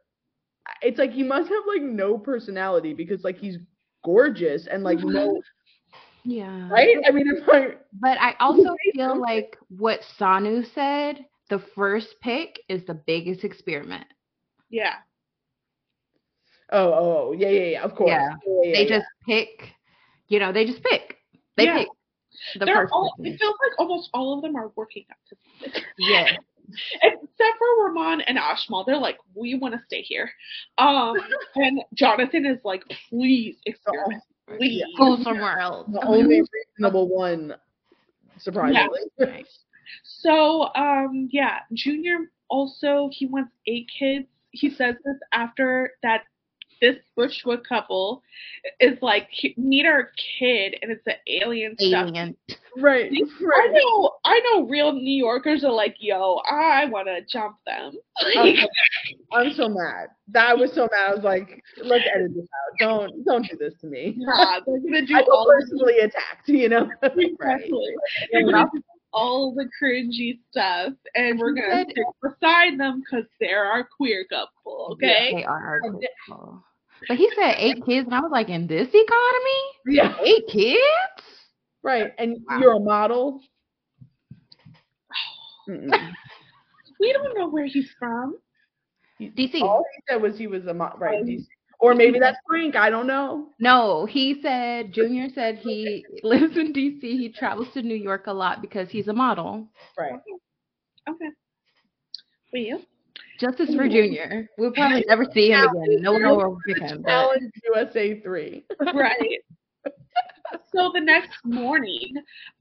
it's like he must have like no personality because like he's gorgeous and like no Yeah. right. I mean, if I But I also feel like what Sanu said, the first pick is the biggest experiment. Yeah. oh oh oh, yeah yeah yeah of course Yeah. yeah, They yeah. just pick, you know, they just pick. They Yeah. pick the They're first all, person. it feels like almost all of them are working up to something. Yeah. Except for Rehman and Ashmal. They're like, we want to stay here. Um, and Jonathan is like, please experiment. Please. Go somewhere else. the only reasonable one, surprisingly. Right. So, um, yeah, Junior also he wants eight kids. He says this after that this Bushwick couple is like meet our kid and it's an alien stuff. Alien. right, I know, I know. Real New Yorkers are like, "Yo, I want to jump them." I'm so, I'm so mad. That was so mad. I was like, let's edit this out. Don't don't do this to me. nah, they're gonna do I feel all the personally attacked. You know. Exactly. They're all the cringy stuff, and we're gonna said- stick beside them because they're our queer couple. Okay. They are our And- couple. But he said eight kids, and I was like, in this economy, Yeah. eight kids? Right. And Wow. you're a model. We don't know where he's from. DC. All he said was he was a mo- right. DC. Oh, or maybe that's Frank. I don't know. No, he said Junior said he lives in DC. He travels to New York a lot because he's a model. Right. Okay. Well, Justice for Junior. We'll probably never see him again. No one will pick him. Challenge USA three. right. so the next morning,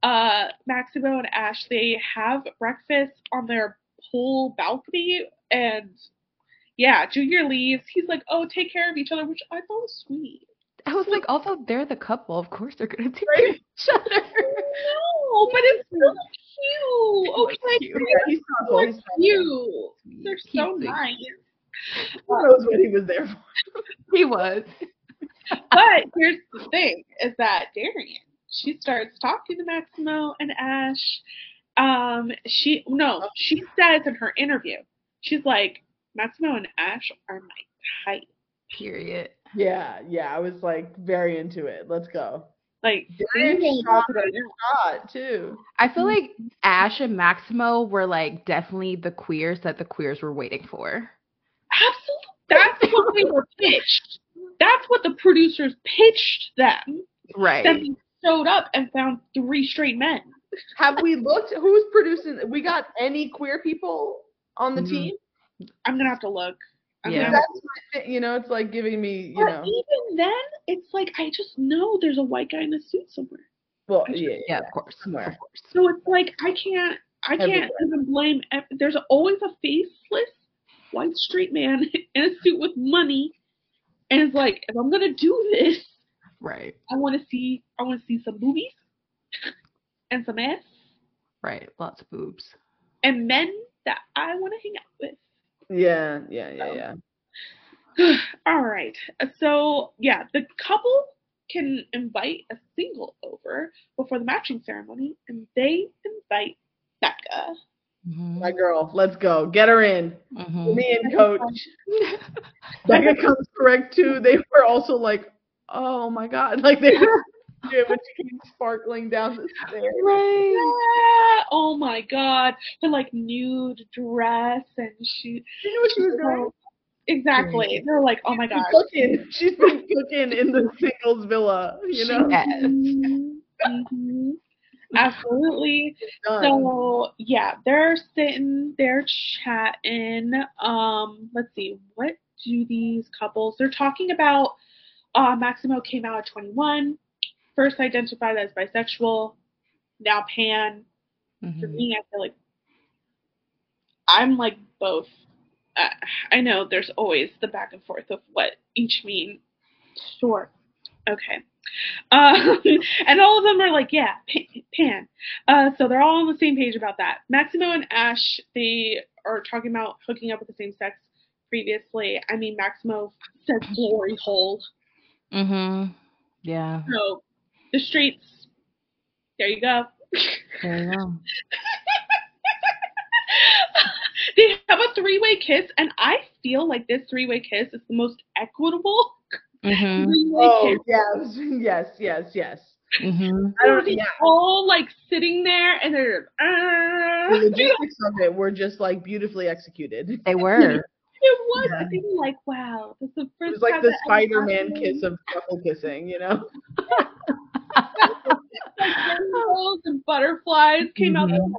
uh, Maximo and Ash they have breakfast on their pool balcony, and yeah, Junior leaves. He's like, "Oh, take care of each other," which I thought was sweet. I was like, also, they're the couple. Of course, they're gonna take Right. each other. No, but it's so cute. Okay, cute. Yeah, he's He's cute. They're so nice. Who knows what he was there for? He was. But here's the thing: is that Darian? She starts talking to Maximo and Ash. Um, she no, she says in her interview, she's like, Maximo and Ash are my type. Period. Yeah, yeah. I was like very into it. Let's go. Like Very shot about to go down. shot too. I feel like Ash and Maximo were like definitely the queers that the queers were waiting for. Absolutely. That's what they were pitched. That's what the producers pitched them. Right. Then they showed up and found three straight men. Have we looked? Who's producing? We got any queer people on the Mhm. team? I'm gonna have to look. I'm Yeah. That's my thing. You know, it's like giving me. You but know. even then, it's like I just know there's a white guy in a suit somewhere. Well, I yeah, Yeah, of course. Somewhere. Of course. So it's like I can't I can't Everywhere. even blame there's always a faceless white straight man in a suit with money and it's like if I'm gonna do this, Right. I wanna see I wanna see some boobies and some ass Right. Lots of boobs. and men that I wanna hang out with. Yeah, yeah, yeah, yeah. All right. So yeah, the couple can invite a single over before the matching ceremony, and they invite Becca. Mhm. My girl, let's go. Get her in. Mhm. Me and coach. Becca comes correct too. They were also like, oh my god, like they were when she came sparkling down the stairs. Right. Yeah, oh my god, the like nude dress, and she You know what she was doing? exactly. They're like, oh my god. cooking. She's been cooking in the singles villa. You She know, has. Mhm. Absolutely. So yeah, they're sitting, they're chatting. Um, let's see, what do these couples? They're talking about. Uh, Maximo came out at 21, first identified as bisexual, now pan. For Mhm. me, I feel like I'm like both. Uh, I know there's always the back and forth of what each mean. Sure. Okay. Uh, and all of them are like, yeah, pan. Uh, so they're all on the same page about that. Maximo and Ash, they are talking about hooking up with the same sex previously. I mean, Maximo says glory hole. Mm-hmm. Yeah. So the streets, there you go. There you go. they have a three-way kiss, and I feel like this three-way kiss is the most equitable Mhm. three-way Oh kiss. yes, yes, yes, yes. Mhm. I don't. They're Yeah. all like sitting there, and they're. Uh, The it logistics of it were just like beautifully executed. They were. It was. Yeah. I think like, wow, this is the It first was like time the Spider-Man kiss of couple kissing, you know? like and butterflies came out. Mhm.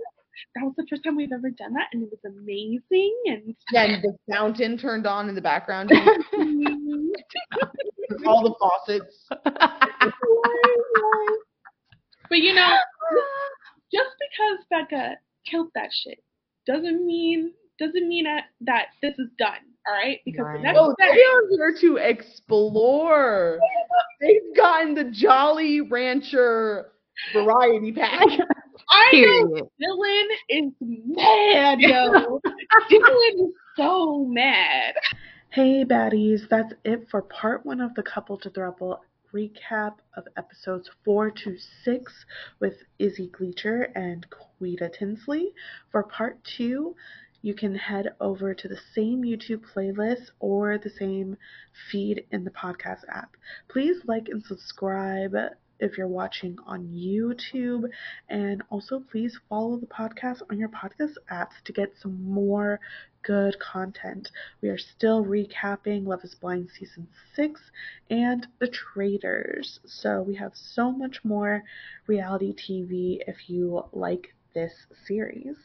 That was the first time we've ever done that, and it was amazing. And Yeah, the fountain turned on in the background. all the faucets. but you know, just because Becca killed that shit doesn't mean doesn't mean that this is done. All right, because Right. the next Oh, step they are here to explore. They've gotten the Jolly Rancher variety pack. I know Period. Dylan is mad, yo. Dylan is so mad. Hey baddies, that's it for part one of the Couple to Throuple recap of episodes four to six with Izzy Gleicher and Quita Tinsley. For part two, you can head over to the same YouTube playlist or the same feed in the podcast app. Please like and subscribe if you're watching on YouTube, and also please follow the podcast on your podcast apps to get some more good content. We are still recapping Love is Blind Season 6 and The Traitors. So we have so much more reality TV if you like this series.